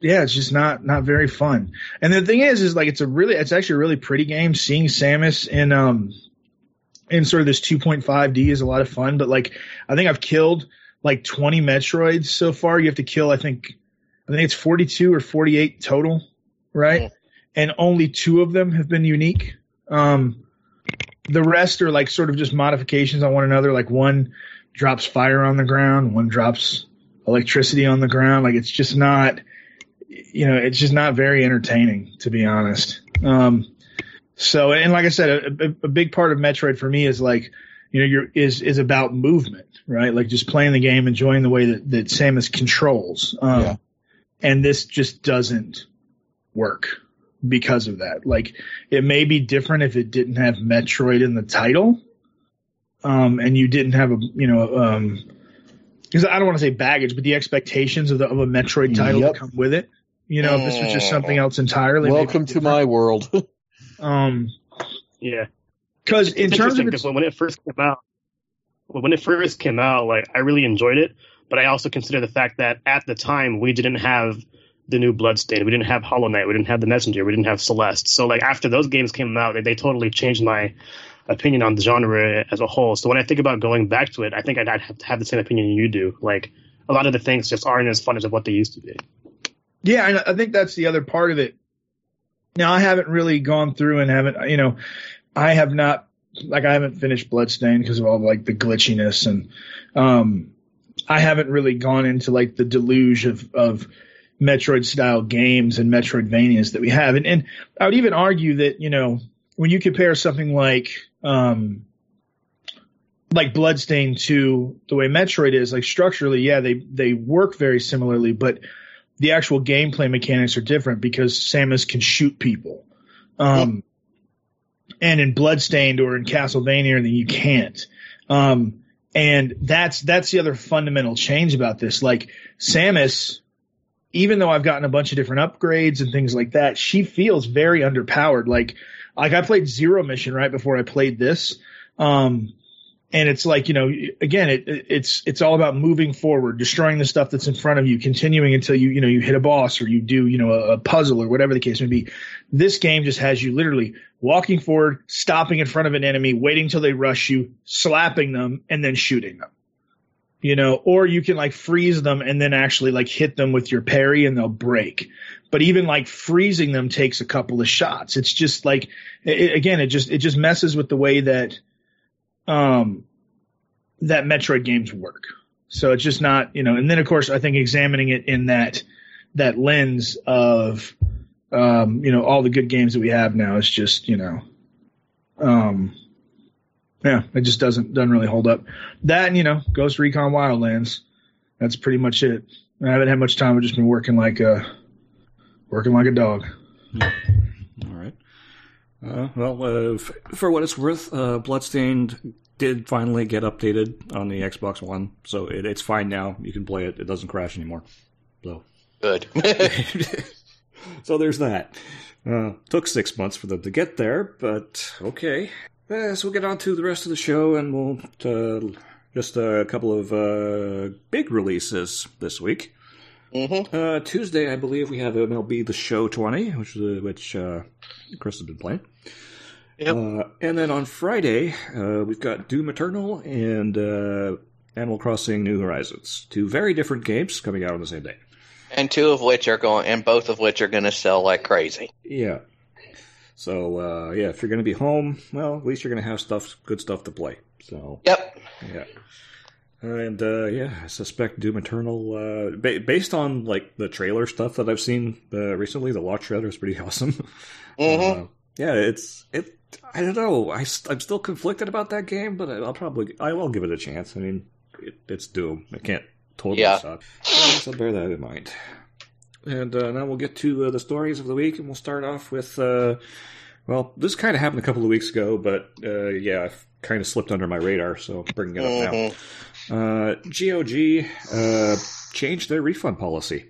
yeah, it's just not not very fun. And the thing is, is like it's a really, it's actually a really pretty game. Seeing Samus in um in sort of this 2.5D is a lot of fun. But like, I think I've killed like 20 Metroids so far. You have to kill, I think, I think it's 42 or 48 total, right? Yeah. And only two of them have been unique. Um, the rest are like sort of just modifications on one another. Like one drops fire on the ground, one drops electricity on the ground. Like it's just not, you know, it's just not very entertaining to be honest. Um, so, and like I said, a, a, a big part of Metroid for me is like, you know, you're, is, is about movement, right? Like just playing the game, enjoying the way that, that Samus controls. Um, Yeah. and this just doesn't work because of that. Like it may be different if it didn't have Metroid in the title. Um, and you didn't have a, you know, um, because I don't want to say baggage, but the expectations of the of a Metroid title Yep. come with it. You know, if this was just something else entirely. Welcome to my world. <laughs> Um, Yeah. because in terms of its, when it first came out, well, when it first came out, like I really enjoyed it, but I also consider the fact that at the time we didn't have the new Bloodstain, we didn't have Hollow Knight, we didn't have the Messenger, we didn't have Celeste. So like after those games came out, they, they totally changed my opinion on the genre as a whole. So when I think about going back to it, I think I'd, I'd have to have the same opinion you do. Like a lot of the things just aren't as fun as what they used to be. Yeah, and I think that's the other part of it. Now I haven't really gone through and haven't, you know, I have not like I haven't finished Bloodstained because of all like the glitchiness and um I haven't really gone into like the deluge of of Metroid style games and Metroidvanias that we have. And and I would even argue that, you know, when you compare something like um like Bloodstained to the way Metroid is, like structurally, yeah, they they work very similarly, but the actual gameplay mechanics are different because Samus can shoot people. Um, and in Bloodstained or in Castlevania, then you can't. Um, and that's that's the other fundamental change about this. Like Samus, even though I've gotten a bunch of different upgrades and things like that, she feels very underpowered. Like like I played Zero Mission right before I played this. Um, and it's like you know again it, it's it's all about moving forward destroying the stuff that's in front of you continuing until you you know you hit a boss or you do you know a, a puzzle or whatever the case may be. This game just has you literally walking forward stopping in front of an enemy waiting till they rush you slapping them and then shooting them. You know or you can like freeze them and then actually like hit them with your parry and they'll break. But even like freezing them takes a couple of shots. It's just like it, again it just it just messes with the way that um, that Metroid games work. So it's just not, you know, and then of course I think examining it in that that lens of um, you know, all the good games that we have now is just, you know, um yeah, it just doesn't doesn't really hold up. That and, you know, Ghost Recon Wildlands. That's pretty much it. I haven't had much time, I've just been working like a working like a dog. All right. Uh, well, uh, f- for what it's worth, uh, Bloodstained did finally get updated on the Xbox One, so it, it's fine now. You can play it; it doesn't crash anymore. So, Good. <laughs> <laughs> so there's that. Uh, took six months for them to get there, but okay. Uh, so we'll get on to the rest of the show, and we'll uh, just a couple of uh, big releases this week. Hmm Uh, Tuesday, I believe we have MLB The Show 20, which uh, which uh, Chris has been playing. Yep. Uh, and then on Friday, uh, we've got Doom Eternal and uh, Animal Crossing New Horizons. Two very different games coming out on the same day. And two of which are going, and both of which are going to sell like crazy. Yeah. So uh, yeah, if you're going to be home, well, at least you're going to have stuff, good stuff to play. So Yep. yeah. And uh, yeah, I suspect Doom Eternal, uh, ba- based on like the trailer stuff that I've seen uh, recently, the launch trailer is pretty <laughs> awesome. hmm Uh, yeah, it's it. I don't know. I, am still conflicted about that game, but I'll probably I will give it a chance. I mean, it, it's Doom. It can't totally Yeah. suck. So bear that in mind. And uh, now we'll get to uh, the stories of the week, and we'll start off with. Uh, well, this kind of happened a couple of weeks ago, but uh, yeah, I've kind of slipped under my radar, so I'm bringing it up now. Uh, GOG uh, changed their refund policy.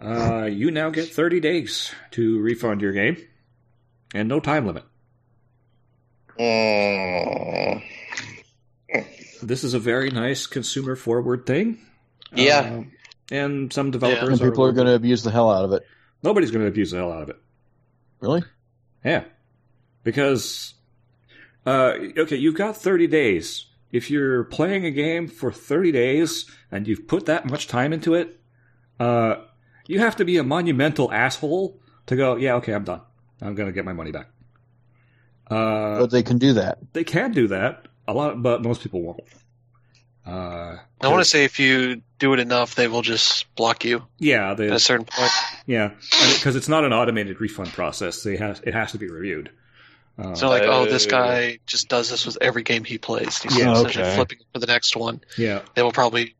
Uh, you now get 30 days to refund your game, and no time limit. Mm. This is a very nice consumer forward thing. Yeah. Uh, and some developers and people are going to abuse the hell out of it. Nobody's going to abuse the hell out of it. Really? Yeah. Because, uh, okay, you've got 30 days. If you're playing a game for 30 days and you've put that much time into it, uh, you have to be a monumental asshole to go, yeah, okay, I'm done. I'm going to get my money back. Uh, But they can do that. they can do that a lot, but most people won't. Uh, I want to say if you do it enough, they will just block you yeah, they, at a certain point. yeah, because it's not an automated refund process. They has it has to be reviewed. Uh, So like, oh, this guy just does this with every game he plays. He's Yeah, okay. flipping for the next one. yeah, They will probably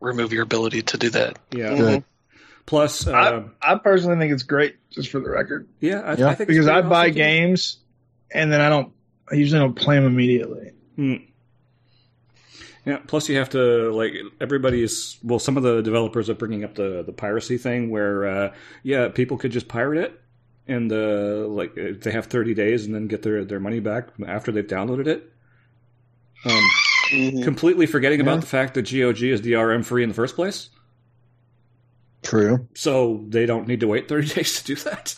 remove your ability to do that. yeah. Mhm. Good. Plus, uh, I, I personally think it's great, just for the record, yeah, I, Yeah. I think because I pretty buy too. games and then I don't. I usually don't play them immediately. Hmm. Yeah. Plus, you have to like everybody's. Well, some of the developers are bringing up the the piracy thing, where uh, yeah, people could just pirate it, and uh, like they have thirty days, and then get their their money back after they've downloaded it. Um, Mhm. completely forgetting Yeah. about the fact that GOG is DRM free in the first place, True. so they don't need to wait thirty <laughs> days to do that.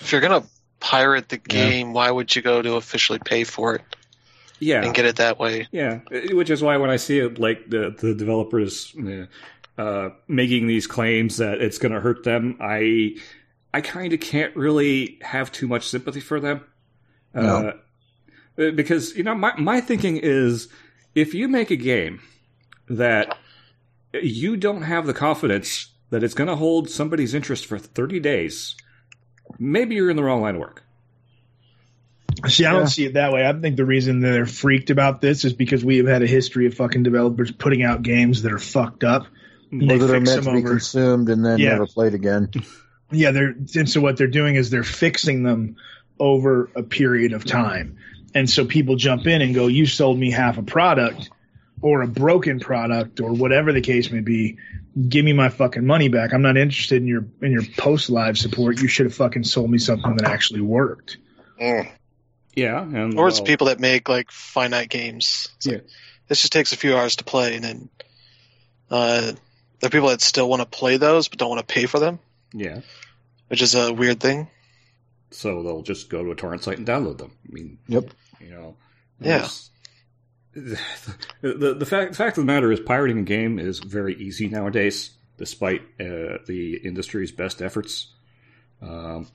If you're gonna pirate the game, why would you go to officially pay for it Yeah, and get it that way? Yeah, which is why when I see it, like the the developers uh, making these claims that it's going to hurt them, I I kind of can't really have too much sympathy for them. Uh, because you know my my thinking is if you make a game that you don't have the confidence that it's going to hold somebody's interest for 30 days, maybe you're in the wrong line of work. See, I don't Yeah. see it that way. I think the reason that they're freaked about this is because we have had a history of fucking developers putting out games that are fucked up. And Or they that are fix meant to them be over. consumed and then Yeah. never played again. <laughs> Yeah, they're and so what they're doing is they're fixing them over a period of time. And so people jump in and go, "You sold me half a product or a broken product or whatever the case may be. Give me my fucking money back. I'm not interested in your in your post live support. You should have fucking sold me something that actually worked." Mm. Yeah, and Or it's well, people that make like finite games. It's like, this just takes a few hours to play, and then uh, there are people that still want to play those but don't want to pay for them, Yeah, which is a weird thing. so they'll just go to a torrent site and download them. I mean, Yep. you know, Yeah. it's- <laughs> The, the fact the fact of the matter is, pirating a game is very easy nowadays, despite uh, the industry's best efforts. Um,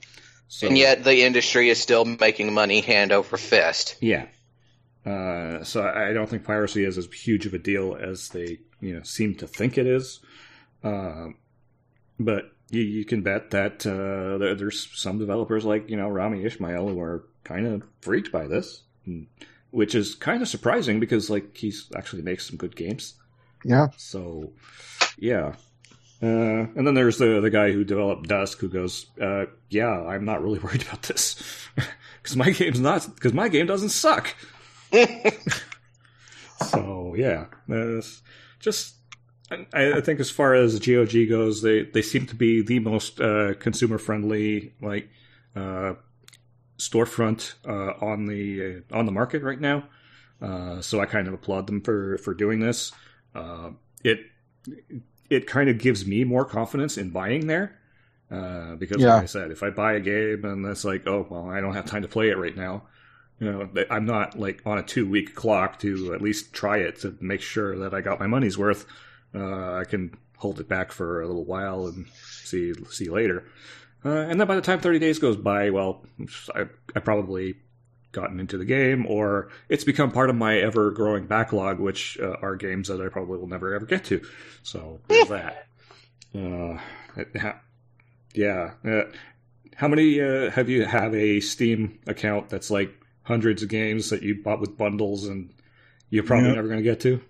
so, And yet the industry is still making money hand over fist. yeah. Uh, so I I don't think piracy is as huge of a deal as they you know seem to think it is. Um, but you, you can bet that uh, there, there's some developers like you know Rami Ismail who are kind of freaked by this, which is kind of surprising because like he's actually makes some good games. Yeah. So yeah. Uh, and then there's the the guy who developed Dusk who goes, uh, "Yeah, I'm not really <laughs> worried about this <laughs> because my game's not because my game doesn't suck." <laughs> so yeah, uh, just I, I think as far as GOG goes, they they seem to be the most uh, consumer friendly like uh, storefront uh, on the uh, on the market right now. Uh, so I kind of applaud them for for doing this. Uh, it it kind of gives me more confidence in buying there. Uh, because, Yeah. like I said, if I buy a game and it's like, oh well, I don't have time to play it right now, you know, I'm not like on a two week clock to at least try it to make sure that I got my money's worth. Uh, I can hold it back for a little while and see see later. Uh, and then by the time 30 days goes by, well, I, I probably gotten into the game, or it's become part of my ever growing backlog, which uh, are games that I probably will never ever get to. So there's that. Uh, yeah. Uh, how many uh, have you have a Steam account that's like hundreds of games that you bought with bundles and you're probably Yeah. never going to get to?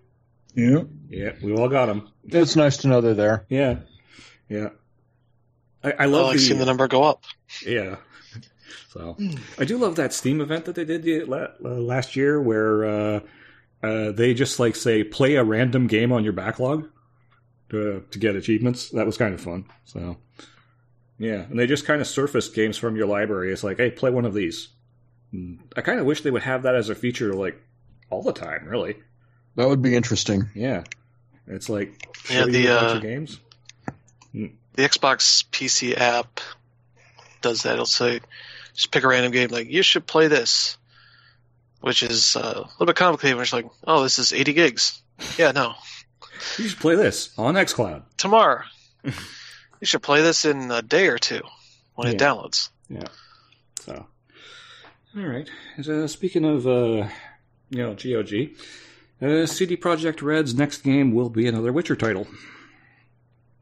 Yeah. Yeah, we all got them. It's nice to know they're there. Yeah, yeah. I, I I love like the, seeing the number go up. yeah. So I do love that Steam event that they did the- uh, last year, where uh, uh, they just like say play a random game on your backlog to to get achievements. That was kind of fun. So yeah, and they just kind of surfaced games from your library. It's like, hey, play one of these. I kind of wish they would have that as a feature, like all the time. Really, That would be interesting. yeah. It's like Yeah, the, uh, games. The Xbox PC app does that. It'll say, just pick a random game, like, you should play this, which is uh, a little bit complicated. When it's like, oh, this is 80 gigs. Yeah, no. You should play this on XCloud. Tomorrow. <laughs> you should play this in a day or two when it downloads. Yeah. So, all right. Uh, speaking of, uh, you know, GOG, uh, CD Projekt Red's next game will be another Witcher title.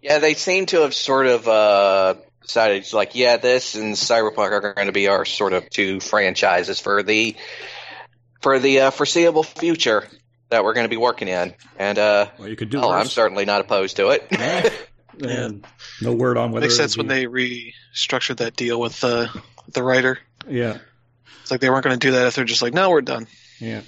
Yeah, they seem to have sort of uh, decided, like, yeah, this and Cyberpunk are going to be our sort of two franchises for the for the uh, foreseeable future that we're going to be working in. And uh, Well, you could do oh, I'm certainly not opposed to it. Yeah. <laughs> And no word on whether Makes it'll sense when they restructured that deal with uh, the writer. Yeah, It's like they weren't going to do that if they're just like, no, we're done. yeah.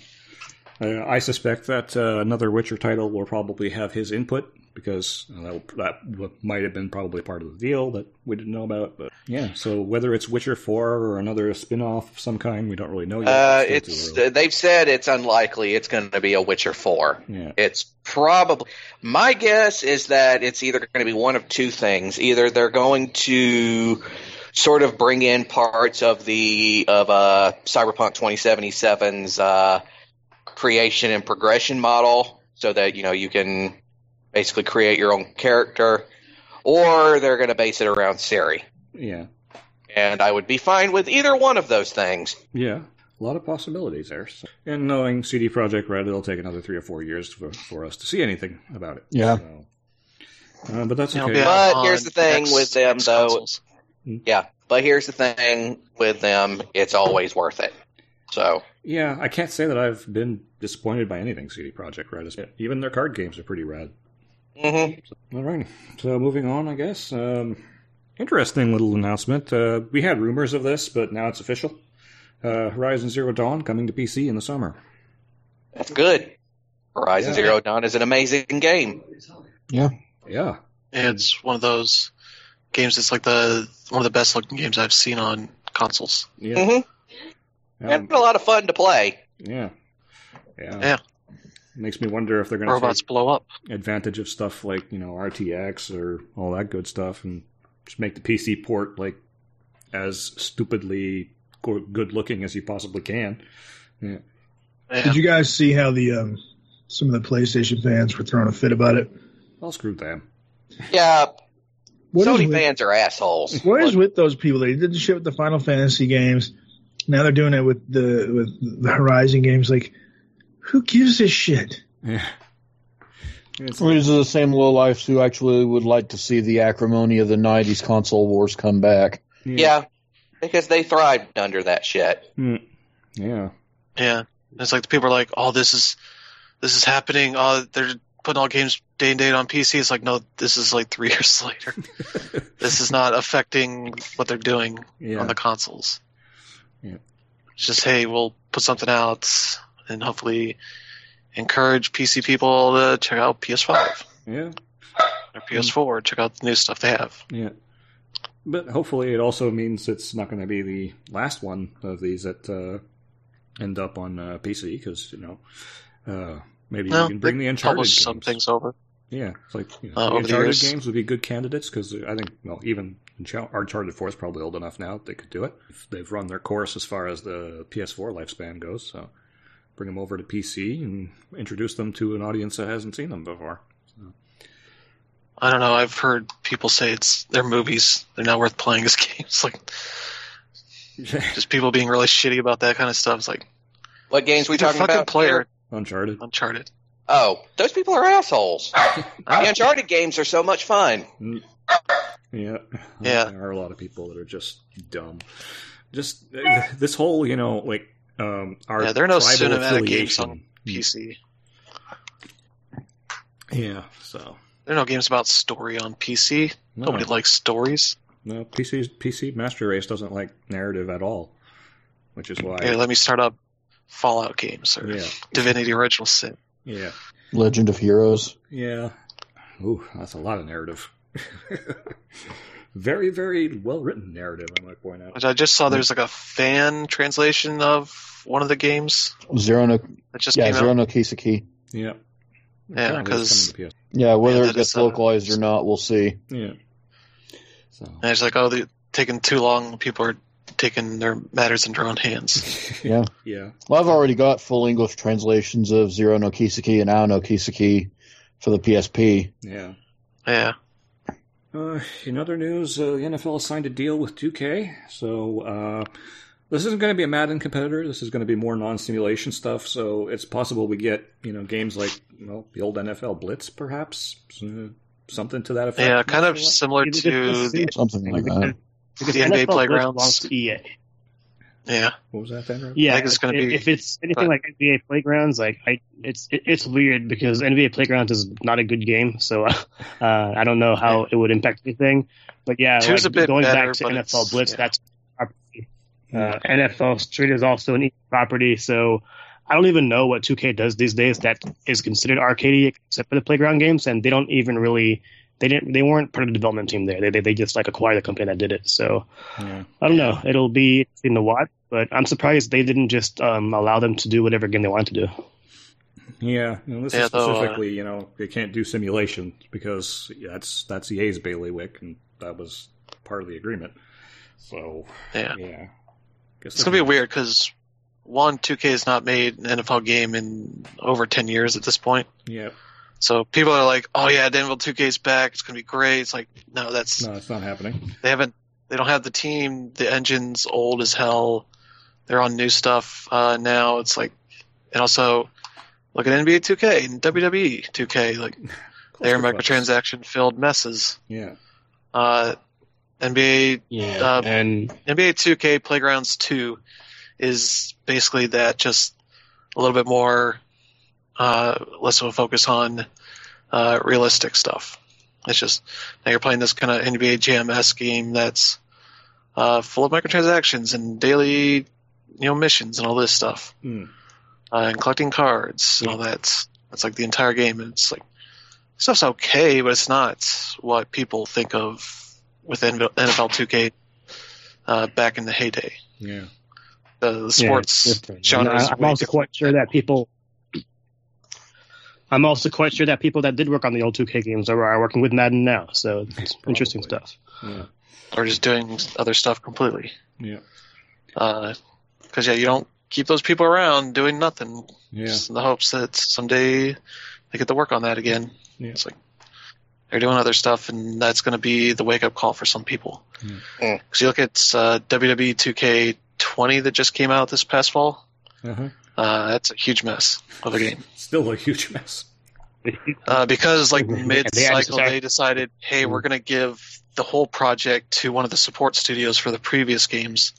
Uh, I suspect that uh, another Witcher title will probably have his input because that, that might have been probably part of the deal that we didn't know about. But yeah, so whether it's Witcher Four or another spin-off of some kind, we don't really know yet. Uh, still it's they've said it's unlikely it's going to be a Witcher four. yeah, It's probably my guess is that it's either going to be one of two things. Either they're going to sort of bring in parts of the of uh, Cyberpunk 2077's uh, creation and progression model, so that you know you can basically create your own character, or they're going to base it around Ciri. yeah, And I would be fine with either one of those things. yeah. A lot of possibilities there. So. And knowing CD Projekt Red, it'll take another three or four years for, for us to see anything about it. Yeah. So, uh, but that's It'll okay. be But here's the thing X- with them, X though. consoles. Yeah, but here's the thing with them: it's always worth it. So Yeah, I can't say that I've been disappointed by anything CD Projekt Red. has- Even their card games are pretty rad. hmm All right, so moving on, I guess. Um, interesting little announcement. Uh, we had rumors of this, but now it's official. Uh, Horizon Zero Dawn coming to PC in the summer. that's good. Horizon Yeah. Zero Dawn is an amazing game. Yeah, Yeah. It's one of those games that's like the one of the best looking games I've seen on consoles. yeah, hmm um, and a lot of fun to play. yeah, yeah. Yeah. Makes me wonder if they're going to Robots blow up. advantage of stuff like you know RTX or all that good stuff, and just make the PC port like as stupidly good looking as you possibly can. Yeah. Did you guys see how the um, some of the PlayStation fans were throwing a fit about it? I'll screw them. Yeah, What is Sony with- fans are assholes. What is with those people? They did the shit with the Final Fantasy games. Now they're doing it with the with the Horizon games. Like, who gives a shit? Yeah. It's- These are the same low lifes who actually would like to see the acrimony of the '90s console wars come back. Yeah, because they thrived under that shit. Mm. Yeah. Yeah, it's like the people are like, "Oh, this is this is happening. Oh, they're putting all games day and date on PC." It's like, no, this is like three <laughs> years later. <laughs> this is not affecting what they're doing Yeah. on the consoles. Yeah. It's just, hey, we'll put something out and hopefully encourage PC people to check out PS5 Yeah. or PS4. Check out the new stuff they have. Yeah. But hopefully it also means it's not going to be the last one of these that uh, end up on uh, PC because, you know, uh, maybe No, you can bring the Uncharted games. some things over. Yeah. It's like, you know, Uh, the over the Uncharted games would be good candidates because I think, well, even Uncharted 4 is probably old enough now that they could do it. They've run their course as far as the PS4 lifespan goes, so bring them over to PC and introduce them to an audience that hasn't seen them before. I don't know. I've heard people say it's they're movies. They're not worth playing as <laughs> games. Like <laughs> just people being really shitty about that kind of stuff. It's like What games we talking fucking about? play here? or Uncharted. Uncharted. Oh, those people are assholes. <laughs> the Uncharted games are so much fun. Mm. Yeah. Yeah. There are a lot of people that are just dumb. Just this whole, you know, like um our Yeah, there are no tribal cinematic games affiliation. PC. Yeah, so There are no games about story on PC. no, Nobody likes stories. no PC PC Master Race doesn't like narrative at all, which is why Hey, let me start up Fallout games or yeah, Divinity Original Sin. yeah, Legend of Heroes. yeah. Ooh, that's a lot of narrative. <laughs> very, very well written narrative. I might point out. Which I just saw there's like a fan translation of one of the games Zero no, that just yeah, came Zero out. no Kiseki. Yeah, Yeah, Apparently it's 'cause- coming to PS. Yeah, whether Yeah, it gets is, uh, localized or not, we'll see. Yeah. So And it's like, oh, they're taking too long. People are taking their matters in their own hands. <laughs> Yeah. yeah, Well, I've already got full English translations of Zero no Kiseki and Ao no Kiseki for the PSP. yeah. Yeah. Uh, in other news, uh, the NFL has signed a deal with 2K, so uh, this isn't going to be a Madden competitor. This is going to be more non-simulation stuff. So it's possible we get you know games like well the old NFL Blitz, perhaps something to that effect. Yeah, kind of similar It- it- to the, Something like Because- that. because The NBA NFL Blitz playgrounds. EA. Yeah. What was that then? Rob? Yeah, think it's gonna if, be- if it's anything but- like NBA Playgrounds, like I, it's it, it's weird because NBA Playgrounds is not a good game, so <laughs> uh, I don't know how it would impact anything. But yeah, like, a bit going better, back to NFL Blitz, yeah. that's property. Uh, NFL Street is also an EA property, so I don't even know what 2K does these days that is considered arcadey except for the playground games, and they don't even really they didn't they weren't part of the development team there. They they, they just like acquired the company that did it. So Yeah. I don't know. It'll be in the watch, but I'm surprised they didn't just um, allow them to do whatever game they wanted to do. Yeah, you know, this Yeah, is though, uh, specifically, you know, they can't do simulation because that's that's EA's bailiwick, and that was part of the agreement. So, Yeah. yeah, Guess It's gonna be weird because one, 2K has not made an NFL game in over 10 years at this point. Yeah, So people are like, "Oh yeah, NFL 2K's back. It's gonna be great." It's like, no, that's no, it's not happening. they haven't. They don't have the team. The engine's old as hell. They're on new stuff uh, now. It's like, and also look at NBA 2K and WWE 2K. Like <laughs> they're Clusterfucks. microtransaction filled messes. Yeah, Uh, NBA Yeah, Uh, and NBA 2K Playgrounds 2 is basically that, just a little bit more, uh, less of a focus on uh, realistic stuff. It's just now you're playing this kind of NBA Jam esque game that's uh, full of microtransactions and daily, you know, missions and all this stuff, Hmm. uh, and collecting cards and all that. That's like the entire game, and it's like stuff's okay, but it's not what people think of with NFL 2K uh, back in the heyday. yeah, The, the sports it's different. genre is I, I'm way also different. quite sure that people. I'm also quite sure that people that did work on the old 2K games are, are working with Madden now. So it's interesting stuff. yeah, or just doing other stuff completely. yeah, Because yeah, you don't keep those people around doing nothing, yeah. just in the hopes that someday they get to work on that again. Yeah. It's like they're doing other stuff, and that's going to be the wake up call for some people. Yeah. Mm. Because you look at uh, WWE 2K20 that just came out this past fall. Uh-huh. Uh, that's a huge mess of a game. Still a huge mess. Uh, because like <laughs> mid cycle, they decided, hey, we're going to give the whole project to one of the support studios for the previous games,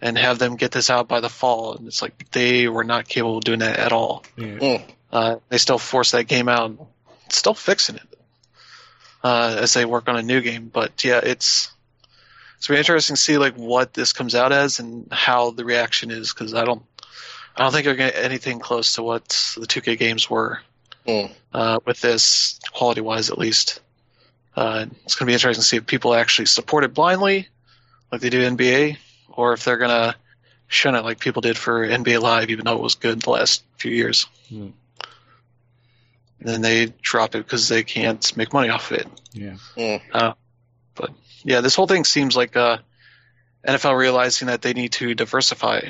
and have them get this out by the fall. And it's like they were not capable of doing that at all. Yeah, Mm. Uh, they still forced that game out, still fixing it uh, as they work on a new game. But yeah, it's it's gonna be interesting to see like what this comes out as and how the reaction is because I don't I don't think they're gonna get anything close to what the 2K games were Mm. uh, with this quality wise at least. Uh, it's gonna be interesting to see if people actually support it blindly like they do NBA or if they're gonna shun it like people did for NBA Live even though it was good the last few years Hmm. and then they drop it because they can't make money off of it. yeah, Mm. Yeah, this whole thing seems like uh, NFL realizing that they need to diversify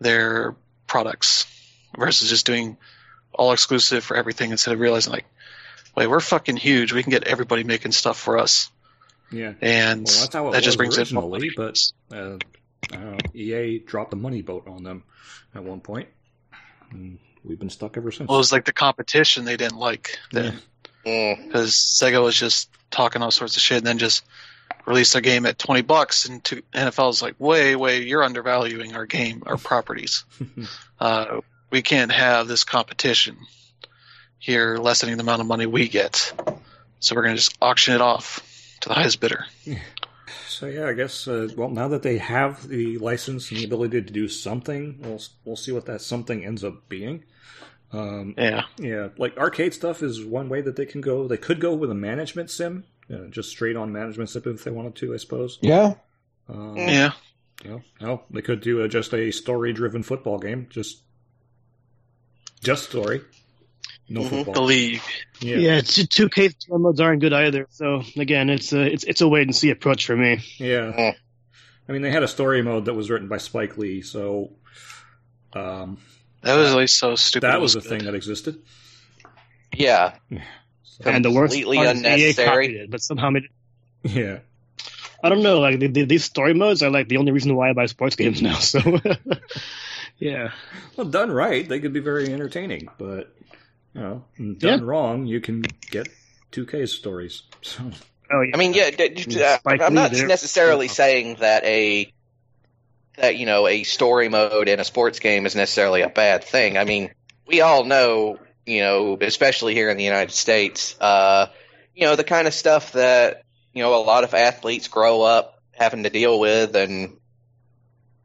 their products versus just doing all exclusive for everything instead of realizing like, wait, we're fucking huge. We can get everybody making stuff for us, yeah. and Well, that's how it that was just brings in more originally, money. but uh, I EA dropped the money boat on them at one point. And we've been stuck ever since. well, it was like the competition they didn't like yeah. then Mm. because Sega was just talking all sorts of shit and then just released their game at 20 bucks and to, NFL's like, way, way, you're undervaluing our game, our properties. <laughs> uh, we can't have this competition here lessening the amount of money we get. So we're going to just auction it off to the highest bidder. So yeah, I guess uh, well now that they have the license and the ability to do something, we'll we'll see what that something ends up being. Um, Yeah. yeah, like arcade stuff is one way that they can go. They could go with a management sim, uh, just straight on management sim if they wanted to, I suppose. Yeah. Um, Yeah. You know, hell, they could do a, just a story-driven football game, just just story, no Mhm. football. The league. Yeah, Yeah, it's, 2K story modes aren't good either. So again, it's a it's it's a wait and see approach for me. yeah. Mm. I mean, they had a story mode that was written by Spike Lee, so um, That was at least so stupid. that it was a thing that existed. Yeah. So, And the worst Completely part is EA unnecessary. copied it, but somehow made it. yeah, I don't know. Like the, the, these story modes are like the only reason why I buy sports games now. So <laughs> yeah, well, done right, they could be very entertaining, but you know, done wrong, you can get 2K stories. So oh yeah. I mean, yeah, d- d- uh, Spike I'm not there. necessarily Yeah. saying that a that you know a story mode in a sports game is necessarily a bad thing. I mean, we all know, you know, especially here in the United States, uh, you know, the kind of stuff that you know a lot of athletes grow up having to deal with, and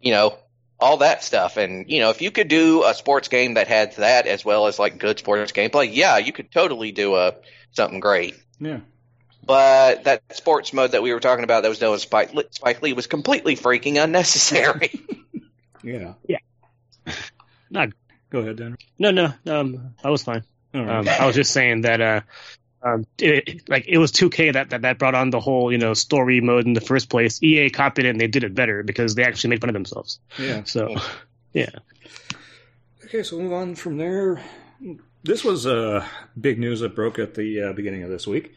you know, all that stuff. And you know, if you could do a sports game that had that as well as like good sports gameplay, yeah, you could totally do a something great. Yeah. But that sports mode that we were talking about that was known as Spike, Lee- Spike Lee was completely freaking unnecessary. <laughs> Yeah. Yeah. Not Go ahead, Dan. no no um I was fine. All right. Um, I was just saying that uh, um, it, like it was 2K that, that that brought on the whole you know story mode in the first place. EA copied it and they did it better because they actually made fun of themselves. yeah. So <laughs> yeah, Okay, so move on from there. This was uh, big news that broke at the uh, beginning of this week.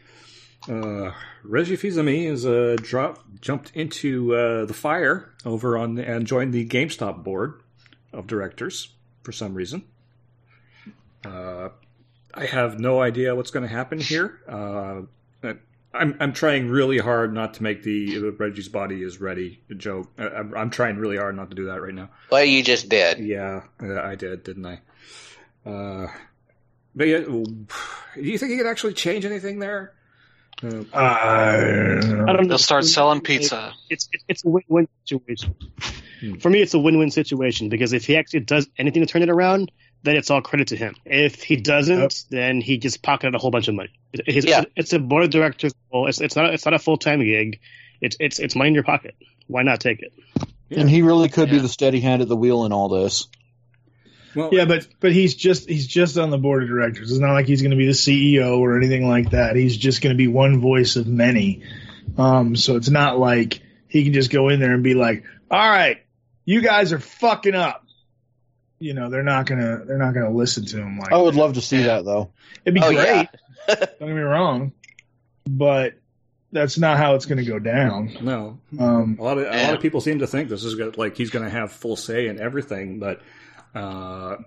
Uh, Reggie Fils-Aimé has uh, dropped, jumped into uh, the fire over on and joined the GameStop board of directors for some reason. Uh, I have no idea what's going to happen here. Uh, I'm I'm trying really hard not to make the uh, Reggie's body is ready joke. Uh, I'm, I'm trying really hard not to do that right now. well, you just did. Yeah, uh, I did, didn't I? Uh, but yeah, do you think he could actually change anything there? Uh, I don't know. I don't know. They'll start selling pizza. It's it's, it's a win-win situation. Hmm. For me, it's a win-win situation because if he actually does anything to turn it around, then it's all credit to him. If he doesn't, Yep. then he just pocketed a whole bunch of money. It- It's, Yeah. it's a board of directors. role. It's it's not it's not a full-time gig. It's it's it's money in your pocket. Why not take it? Yeah. And he really could be the steady hand at the wheel in all this. well, Yeah, but but he's just he's just on the board of directors. It's not like he's going to be the CEO or anything like that. He's just going to be one voice of many. Um, so it's not like he can just go in there and be like, "All right, you guys are fucking up." You know, they're not gonna they're not gonna listen to him. Like I would love to see that though. it'd be Oh, great. yeah. <laughs> Don't get me wrong, but that's not how it's going to go down. no. Um, A lot of a lot of people seem to think this is gonna, like he's going to have full say in everything, but uh,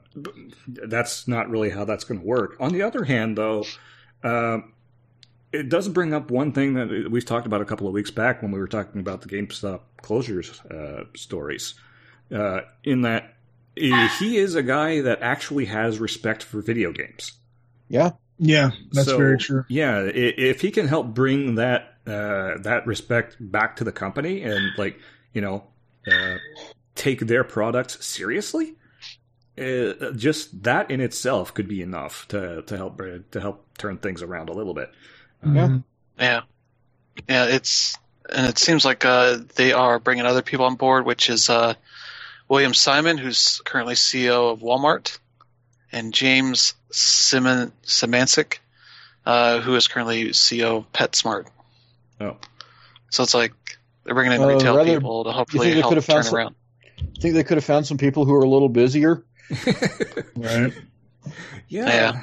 that's not really how that's going to work. On the other hand, though, uh, it does bring up one thing that we've talked about a couple of weeks back when we were talking about the GameStop closures uh, stories. Uh, in that he is a guy that actually has respect for video games. Yeah. yeah, that's So, very true. Yeah, if he can help bring that uh, that respect back to the company and like you know uh, take their products seriously, uh, just that in itself could be enough to to help br- to help turn things around a little bit. Yeah. Mhm. Yeah, yeah. It's and it seems like uh, they are bringing other people on board, which is uh, William Simon, who's currently CEO of Walmart, and James Simon Symancyk, uh, who is currently CEO of PetSmart. Oh, So it's like they're bringing in Uh, retail rather- people to hopefully help turn some- around. I think they could have found some people who are a little busier. <laughs> Right. yeah. Yeah.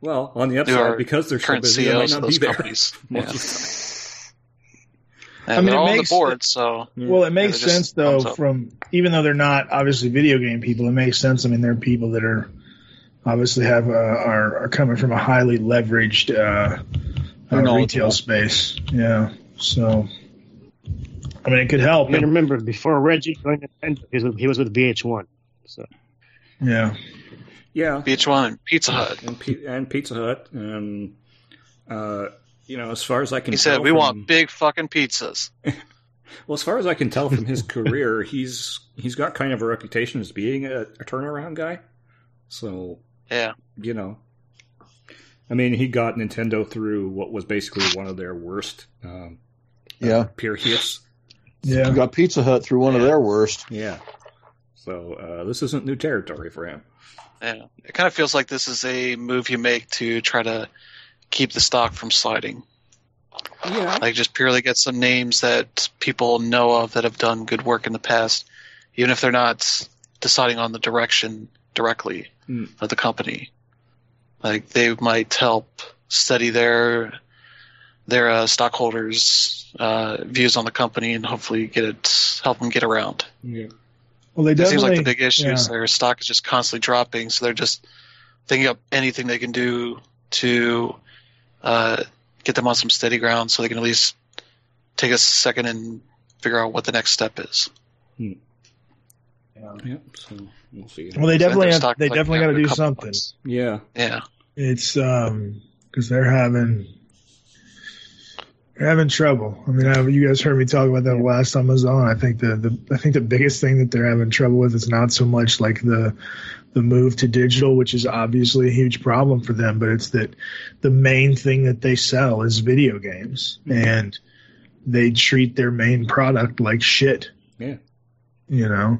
Well, on the upside, because they're so current busy, they might CEOs not of be those there companies. <laughs> Yeah. Of the Yeah, I mean, it all on makes- the board, so. Well, it makes sense though. From even though they're not obviously video game people, it makes sense. I mean, they're people that are obviously have uh, are are coming from a highly leveraged uh, uh, retail space. Yeah, so I mean, it could help. I mean, remember before Reggie joined Nintendo, he was with, he was with VH1. So Yeah, yeah, VH1 and Pizza Hut. and, P- and Pizza Hut, and uh, you know, as far as I can, He said, "We from- want big fucking pizzas." <laughs> Well, as far as I can tell from his career, <laughs> he's he's got kind of a reputation as being a, a turnaround guy. So Yeah, you know, I mean, he got Nintendo through what was basically one of their worst um, Yeah. periods. yeah. You got Pizza Hut through one of their worst. Yeah. So uh, this isn't new territory for him. yeah. It kind of feels like this is a move you make to try to keep the stock from sliding. Yeah. Like just purely get some names that people know of that have done good work in the past, even if they're not deciding on the direction directly Mm. of the company. Like they might help study their their uh, stockholders' uh, views on the company and hopefully get it help them get around. Yeah. Well, they It seems like the big issue is their stock is just constantly dropping, so they're just thinking up anything they can do to uh, get them on some steady ground, so they can at least take a second and figure out what the next step is. Yeah. So we'll see. Well, they definitely have, they like definitely got to do something. bucks. Yeah. Yeah, It's um because they're having They're having trouble. I mean, I, you guys heard me talk about that last time I was on. I think the, the I think the biggest thing that they're having trouble with is not so much like the the move to digital, which is obviously a huge problem for them, but it's that the main thing that they sell is video games, and they treat their main product like shit. Yeah. You know.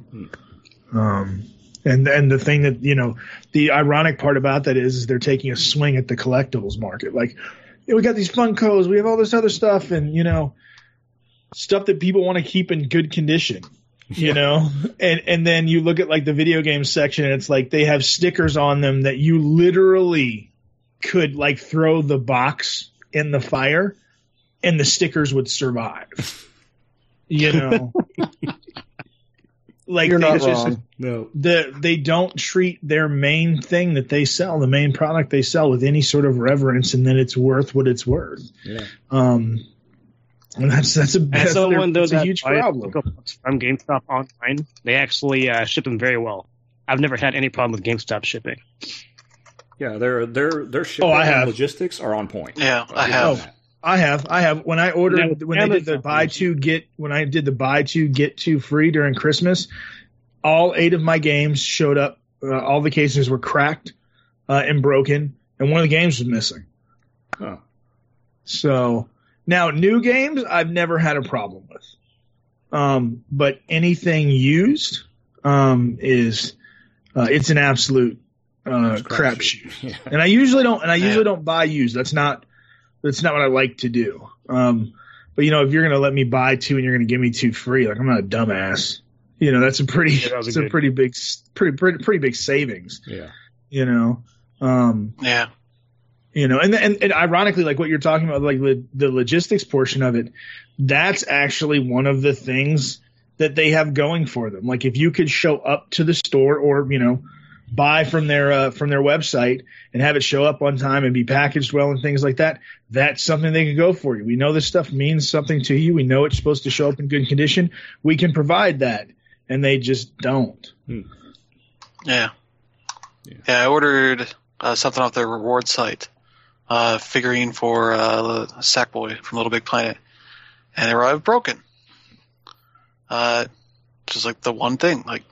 Um, and and the thing that you know, the ironic part about that is, is they're taking a swing at the collectibles market. Like, we got these Funkos, we have all this other stuff, and you know, stuff that people want to keep in good condition. <laughs> You know, and and then you look at like the video game section, and it's like they have stickers on them that you literally could like throw the box in the fire, and the stickers would survive. <laughs> You know. <laughs> like You're they not just- wrong. No. the they don't treat their main thing that they sell, the main product they sell, with any sort of reverence, and then it's worth what it's worth. Yeah. Um, and that's that's a As that's, someone though that's a huge problem. From GameStop online, they actually uh, ship them very well. I've never had any problem with GameStop shipping. Yeah, their their their shipping Oh, I have. logistics are on point. Yeah, I have. them that. I have, I have. When I ordered, Yeah, with when they did the buy two get, when I did the buy two get two free during Christmas, all eight of my games showed up. Uh, all the cases were cracked uh, and broken, and one of the games was missing. Huh. So now new games I've never had a problem with. Um, but anything used um, is uh, it's an absolute uh, It's crapshoot. <laughs> Yeah. And I usually don't and I usually Yeah. don't buy used. That's not that's not what I like to do. Um, but you know, if you're gonna let me buy two and you're gonna give me two free, like I'm not a dumbass. You know, that's a pretty Yeah, that was a a pretty big pretty pretty pretty big savings. Yeah. You know. Um, Yeah. You know and, and and ironically like what you're talking about like the, the logistics portion of it that's actually one of the things that they have going for them. Like if you could show up to the store or you know buy from their uh, from their website and have it show up on time and be packaged well and things like that that's something they can go for you. We know this stuff means something to you. We know it's supposed to show up in good condition. We can provide that and they just don't. Yeah. Yeah. Yeah, I ordered uh, something off their reward site, uh, figurine for uh, Sackboy from Little Big Planet, and they arrived broken. Uh, just like the one thing, like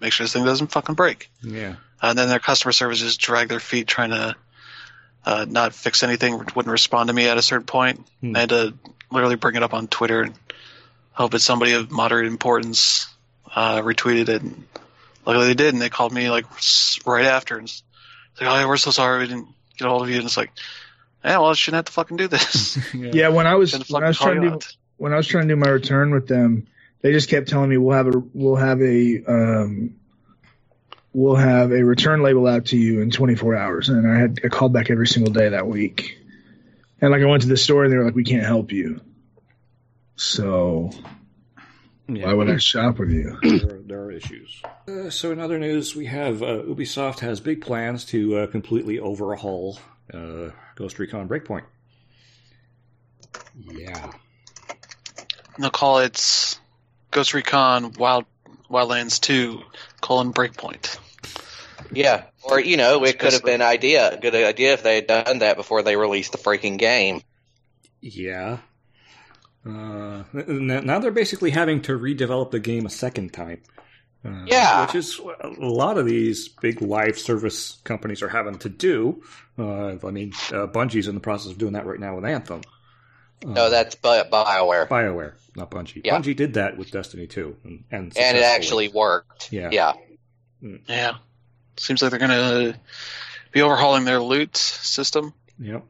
make sure this thing doesn't fucking break. Yeah. And then their customer service just dragged their feet trying to uh, not fix anything, wouldn't respond to me at a certain point. Hmm. I had to literally bring it up on Twitter and hope that somebody of moderate importance uh, retweeted it. And luckily they did, and they called me like right after and like, "Oh, yeah, we're so sorry we didn't get a hold of you." And it's like, "Yeah, well, I shouldn't have to fucking do this." <laughs> yeah when i was when i was trying to do out. when I was trying to do my return with them, they just kept telling me we'll have a we'll have a um, we'll have a return label out to you in 24 hours, and I had I called back every single day that week, and like I went to the store and they were like, we can't help you. So Yeah. why would I shop with you? there, there are issues. Uh, so, in other news, we have uh, Ubisoft has big plans to uh, completely overhaul uh, Ghost Recon Breakpoint. Yeah. They'll call it Ghost Recon Wild Wildlands 2 colon Breakpoint. Yeah, or you know, it could have been idea a good idea if they had done that before they released the freaking game. Yeah. Uh, now they're basically having to redevelop the game a second time. Uh, Yeah. Which is what a lot of these big live service companies are having to do. Uh, I mean, uh, Bungie's in the process of doing that right now with Anthem. Uh, No, that's Bi- Bioware, BioWare, not Bungie. Yeah. Bungie did that with Destiny 2. And, and, and it actually worked. Yeah. yeah. Yeah. Seems like they're going to be overhauling their loot system. Yep.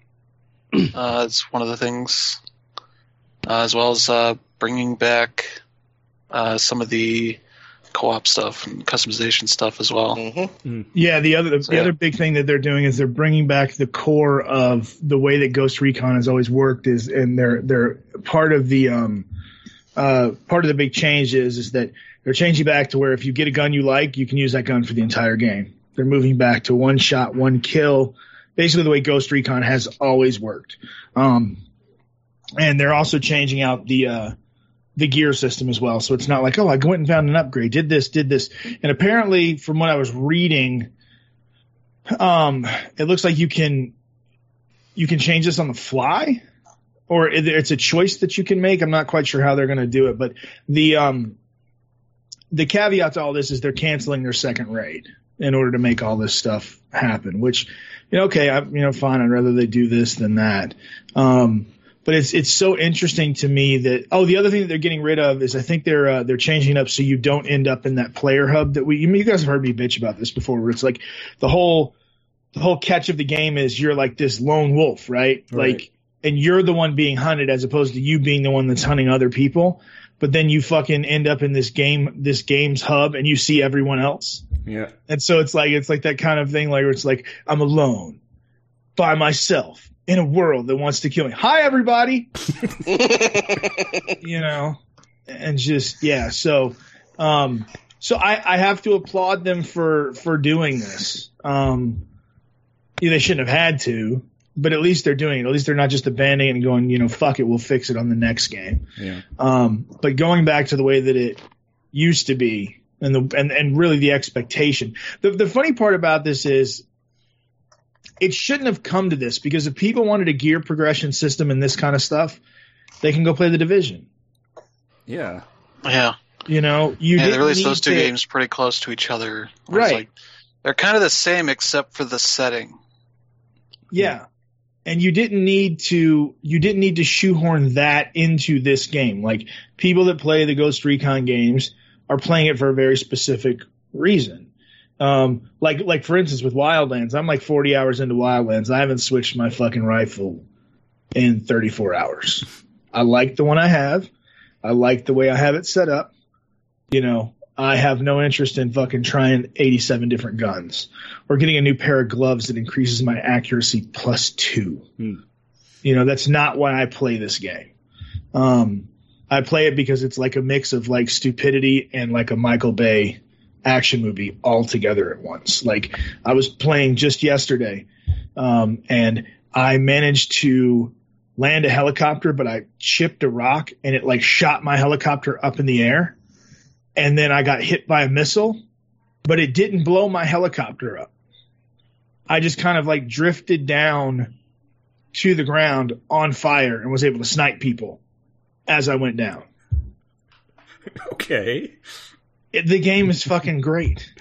Uh, it's one of the things, uh, as well as uh, bringing back uh, some of the co-op stuff and customization stuff as well. hmm Yeah, the other the Yeah. other big thing that they're doing is they're bringing back the core of the way that Ghost Recon has always worked is and they're they're part of the um uh part of the big change is is that they're changing back to where if you get a gun you like, you can use that gun for the entire game. They're moving back to one shot, one kill, basically the way Ghost Recon has always worked. Um and they're also changing out the uh the gear system as well. So it's not like, oh, I went and found an upgrade, did this, did this. And apparently, from what I was reading, um, it looks like you can you can change this on the fly. or it's a choice that you can make. I'm not quite sure how they're going to do it, but the um, the caveat to all this is they're canceling their second raid in order to make all this stuff happen. Which, you know, okay, I, you know, fine. I'd rather they do this than that. Um, but it's it's so interesting to me that oh the other thing that they're getting rid of is I think they're uh, they're changing it up so you don't end up in that player hub that we you guys have heard me bitch about this before where it's like the whole the whole catch of the game is you're like this lone wolf right, Right. like and you're the one being hunted as opposed to you being the one that's hunting other people but then you fucking end up in this game this game's hub and you see everyone else Yeah. and so it's like it's like that kind of thing like where it's like I'm alone by myself in a world that wants to kill me. Hi everybody. <laughs> <laughs> you know, and just yeah. So, um, so I, I have to applaud them for for doing this. Um, yeah, they shouldn't have had to, but at least they're doing it. At least they're not just abandoning it and going, you know, fuck it, we'll fix it on the next game. Yeah. Um, but going back to the way that it used to be, and the and, and really the expectation. The the funny part about this is it shouldn't have come to this because if people wanted a gear progression system and this kind of stuff, they can go play the division. Yeah. Yeah. You know, you yeah, they didn't released those two to- games pretty close to each other. Right. Like, they're kind of the same except for the setting. Yeah. And you didn't need to you didn't need to shoehorn that into this game. Like people that play the Ghost Recon games are playing it for a very specific reason. Um, like like for instance with Wildlands, I'm like 40 hours into Wildlands. I haven't switched my fucking rifle in 34 hours. I like the one I have. I like the way I have it set up. You know, I have no interest in fucking trying 87 different guns or getting a new pair of gloves that increases my accuracy plus two. Hmm. You know, that's not why I play this game. Um, I play it because it's like a mix of like stupidity and like a Michael Bay action movie all together at once. Like I was playing just yesterday, um, and I managed to land a helicopter, but I chipped a rock and it like shot my helicopter up in the air. And then I got hit by a missile, but it didn't blow my helicopter up. I just kind of like drifted down to the ground on fire and was able to snipe people as I went down. <laughs> Okay. It, the game is fucking great.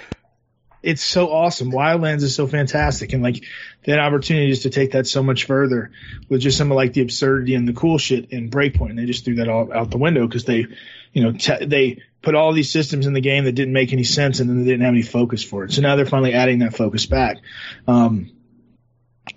It's so awesome. Wildlands is so fantastic, and like that opportunity is to take that so much further with just some of like the absurdity and the cool shit in Breakpoint. And They just threw that all out the window because they, you know, te- they put all these systems in the game that didn't make any sense, and then they didn't have any focus for it. So now they're finally adding that focus back. Um,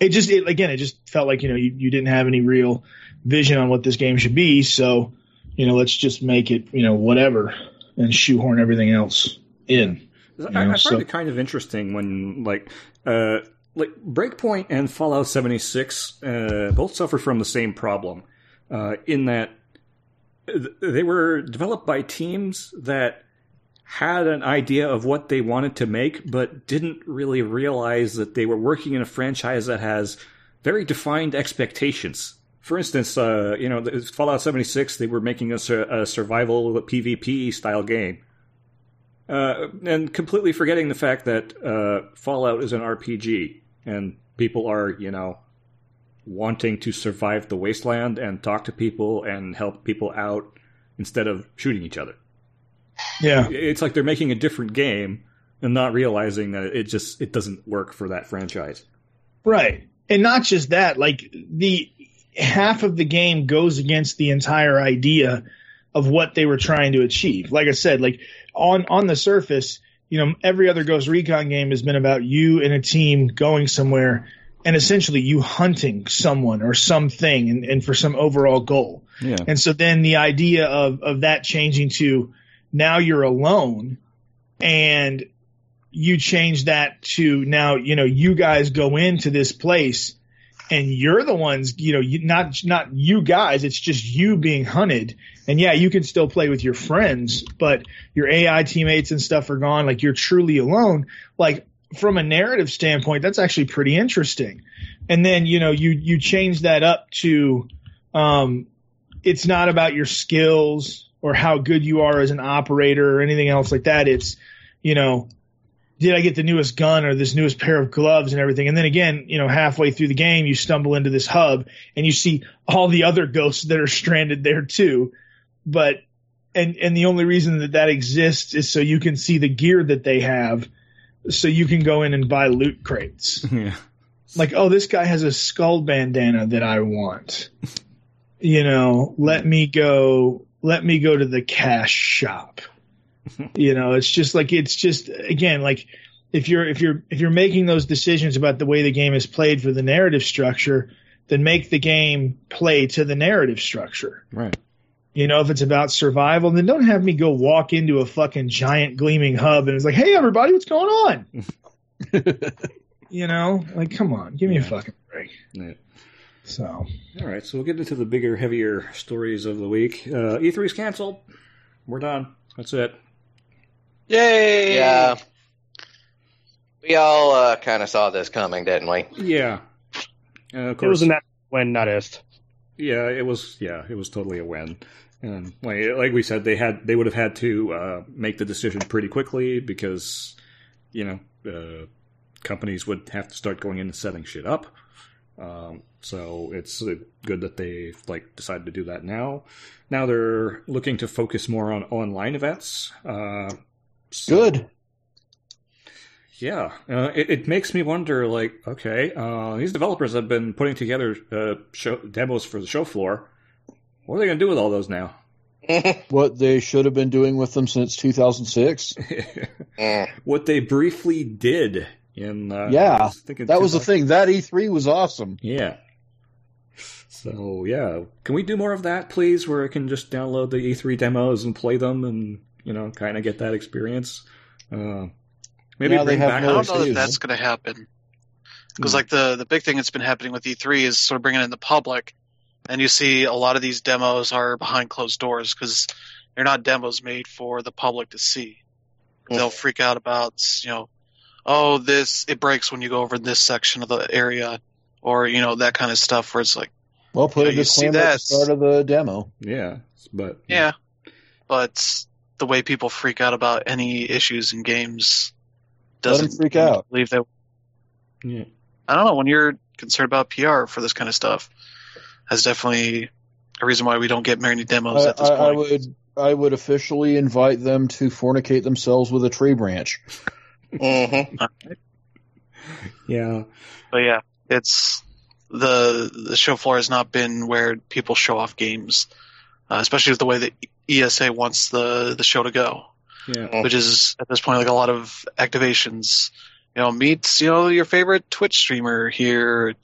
it just, it, again, it just felt like you know you, you didn't have any real vision on what this game should be. So, you know, let's just make it, you know, whatever, and shoehorn everything else in. I, know, I find so- it kind of interesting when like uh like Breakpoint and Fallout 76 uh, both suffer from the same problem uh, in that they were developed by teams that had an idea of what they wanted to make but didn't really realize that they were working in a franchise that has very defined expectations. For instance, uh, you know, Fallout 76, they were making a, a survival PvP style game. Uh, and completely forgetting the fact that uh, Fallout is an RPG, and people are, you know, wanting to survive the wasteland and talk to people and help people out instead of shooting each other. Yeah. It's like they're making a different game and not realizing that it just it doesn't work for that franchise. Right. And not just that, like the half of the game goes against the entire idea of what they were trying to achieve. Like I said, like on on the surface, you know, every other Ghost Recon game has been about you and a team going somewhere and essentially you hunting someone or something and, and for some overall goal. Yeah. And so then the idea of, of that changing to now you're alone and you change that to now, you know, you guys go into this place and you're the ones, you know, you, not, not you guys, it's just you being hunted. And yeah, you can still play with your friends, but your AI teammates and stuff are gone. Like you're truly alone. Like from a narrative standpoint, that's actually pretty interesting. And then, you know, you, you change that up to, um, it's not about your skills or how good you are as an operator or anything else like that. It's, you know, did I get the newest gun or this newest pair of gloves and everything? And then again, you know, halfway through the game, you stumble into this hub and you see all the other ghosts that are stranded there too. But, and, and the only reason that that exists is so you can see the gear that they have. So you can go in and buy loot crates. <laughs> Yeah. Like, oh, this guy has a skull bandana that I want. You know, let me go, let me go to the cash shop you know it's just like it's just again like if you're if you're if you're making those decisions about the way the game is played for the narrative structure then make the game play to the narrative structure Right. you know if it's about survival then don't have me go walk into a fucking giant gleaming hub and it's like hey everybody what's going on <laughs> you know like come on give me a fucking break Yeah. so All right, so we'll get into the bigger, heavier stories of the week. Uh, E3's canceled. We're done. That's it. Yay! Yeah. We all uh, kind of saw this coming, didn't we? Yeah. Uh, of It was a matter when, not if. Yeah, it was. Yeah, it was totally a win. And like, like we said, they had they would have had to uh, make the decision pretty quickly because you know uh, companies would have to start going in and setting shit up. Um, so it's uh, good that they like decided to do that now. Now they're looking to focus more on online events. Uh, so- Good. yeah, uh, it, it makes me wonder. Like, okay, uh, these developers have been putting together uh, show, demos for the show floor. What are they going to do with all those now? <laughs> What they should have been doing with them since 2006. Mm. <laughs> what they briefly did in uh, Yeah, That was the thing. That E3 was awesome. Yeah. So yeah, can we do more of that, please? Where I can just download the E3 demos and play them, and you know, kind of get that experience. Uh, maybe Now they bring have back. I don't know that excuse. that's going to happen because Hmm. like the the big thing that's been happening with E3 is sort of bringing in the public, and you see a lot of these demos are behind closed doors because they're not demos made for the public to see. They'll freak out about you know, oh this it breaks when you go over this section of the area, or you know that kind of stuff where it's like Well, put Yeah, a disclaimer at the that. start of the demo. Yeah, but yeah, but the way people freak out about any issues in games doesn't freak out. Believe that yeah. I don't know. When you're concerned about PR for this kind of stuff, that's definitely a reason why we don't get many demos I, at this I, I would I would officially invite them to fornicate themselves with a tree branch. <laughs> hmm yeah, But yeah, it's the the show floor has not been where people show off games, uh, especially with the way that ESA wants the the show to go, yeah. which is at this point like a lot of activations. You know, meet you know your favorite Twitch streamer here.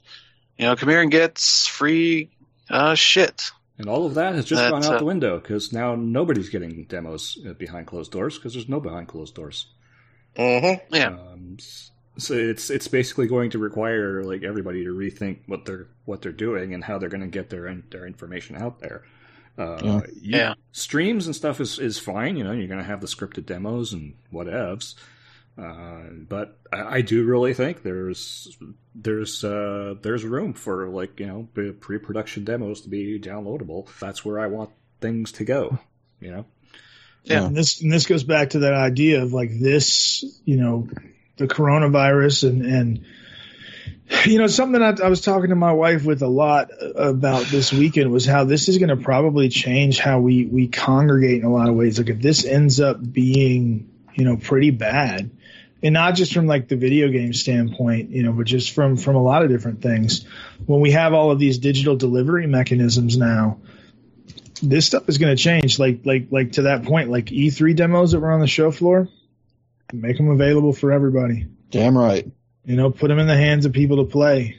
You know, come here and get free uh, shit. And all of that has just That's, gone out uh, the window because now nobody's getting demos uh, behind closed doors because there's no behind closed doors. hmm Yeah. Um, so it's it's basically going to require like everybody to rethink what they're what they're doing and how they're going to get their their information out there. Uh, Yeah. you- Yeah. streams and stuff is is fine. You know, you're going to have the scripted demos and whatevs. Uh, but I, I do really think there's there's uh, there's room for like you know pre- pre-production demos to be downloadable. That's where I want things to go. You know. Yeah. And this and this goes back to that idea of like this, you know, the coronavirus and and you know something I, I was talking to my wife with a lot about this weekend was how this is going to probably change how we we congregate in a lot of ways. Like if this ends up being you know pretty bad, and not just from like the video game standpoint, you know, but just from from a lot of different things. When we have all of these digital delivery mechanisms now, this stuff is going to change. Like like like to that point, like E3 demos that were on the show floor, make them available for everybody. Damn right. You know, put them in the hands of people to play.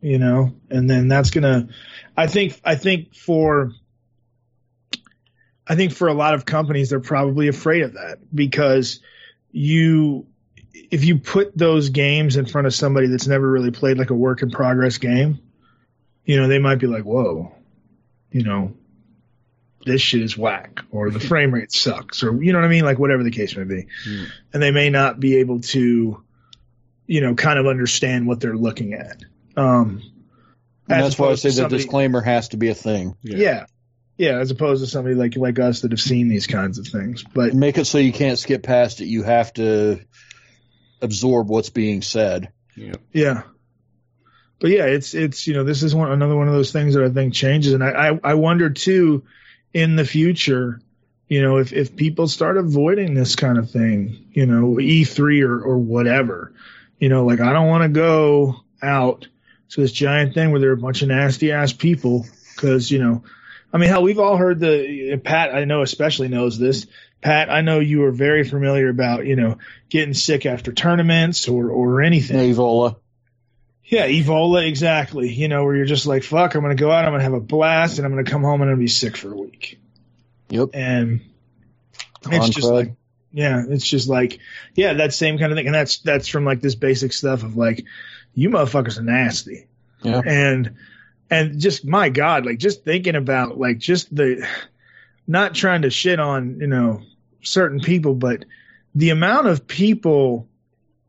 You know, and then that's gonna. I think I think for. I think for a lot of companies, they're probably afraid of that because you, if you put those games in front of somebody that's never really played like a work in progress game, you know, they might be like, whoa, you know, this shit is whack or the <laughs> frame rate sucks or, you know what I mean? Like whatever the case may be. Hmm. And they may not be able to, you know, kind of understand what they're looking at. Um, And that's why I say to the disclaimer has to be a thing. yeah. yeah. as opposed to somebody like like us that have seen these kinds of things. But Make it so you can't skip past it. You have to absorb what's being said. Yeah. Yeah. But yeah, it's it's you know this is one another one of those things that I think changes, and I I, I wonder too, in the future, you know, if if people start avoiding this kind of thing, you know, E3 or or whatever, you know, like I don't want to go out to this giant thing where there are a bunch of nasty ass people because you know, I mean, hell, we've all heard the Pat. I know especially knows this. Pat, I know you are very familiar about you know getting sick after tournaments or or anything. Ebola. Yeah, Ebola, exactly. You know, where you're just like, fuck, I'm going to go out, I'm going to have a blast, and I'm going to come home and I'm going to be sick for a week. Yep. And it's just like, yeah, it's just like, yeah, that same kind of thing. And that's, that's from like this basic stuff of like, you motherfuckers are nasty. Yeah. And, and just, my God, like just thinking about like just the, not trying to shit on, you know, certain people, but the amount of people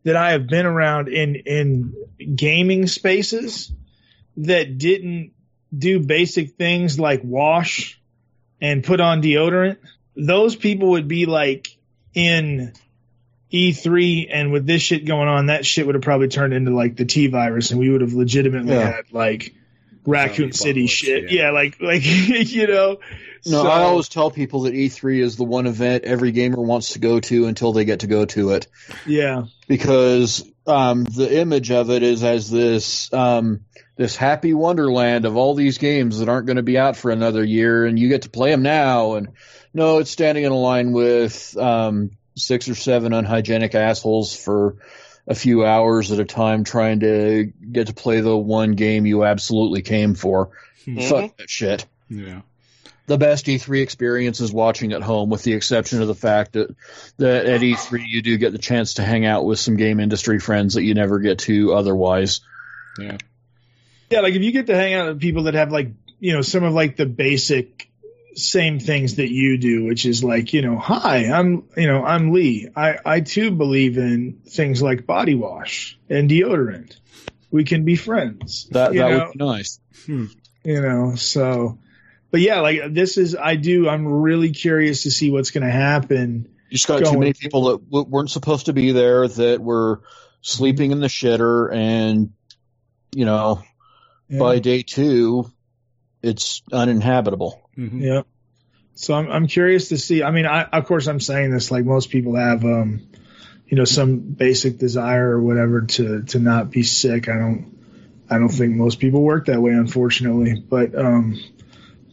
that I have been around in in gaming spaces that didn't do basic things like wash and put on deodorant, those people would be like in E3 and with this shit going on, that shit would have probably turned into like the T virus and we would have legitimately Yeah. had like Raccoon City apocalypse, shit. yeah. Yeah, like like <laughs> you know. No, so- I always tell people that E3 is the one event every gamer wants to go to until they get to go to it. yeah. because um, the image of it is as this um, this happy wonderland of all these games that aren't going to be out for another year, and you get to play them now. And no, it's standing in a line with um, six or seven unhygienic assholes for a few hours at a time, trying to get to play the one game you absolutely came for. Mhm. Fuck that shit Yeah. the best E3 experience is watching at home, with the exception of the fact that that at E3 you do get the chance to hang out with some game industry friends that you never get to otherwise. Yeah. Yeah, like if you get to hang out with people that have like, you know, some of like the basic same things that you do, which is like, you know, hi, I'm, you know, I'm Lee. I, I too believe in things like body wash and deodorant. We can be friends. That that know? would be nice. Hmm. you know so but yeah like this is i do i'm really curious to see what's going to happen You just got Going too many people that w- weren't supposed to be there that were sleeping in the shitter, and you know yeah. by day two, it's uninhabitable. Mhm. yeah so I'm, I'm curious to see i mean i of course i'm saying this like most people have um you know some basic desire or whatever to to not be sick i don't i don't think most people work that way unfortunately but um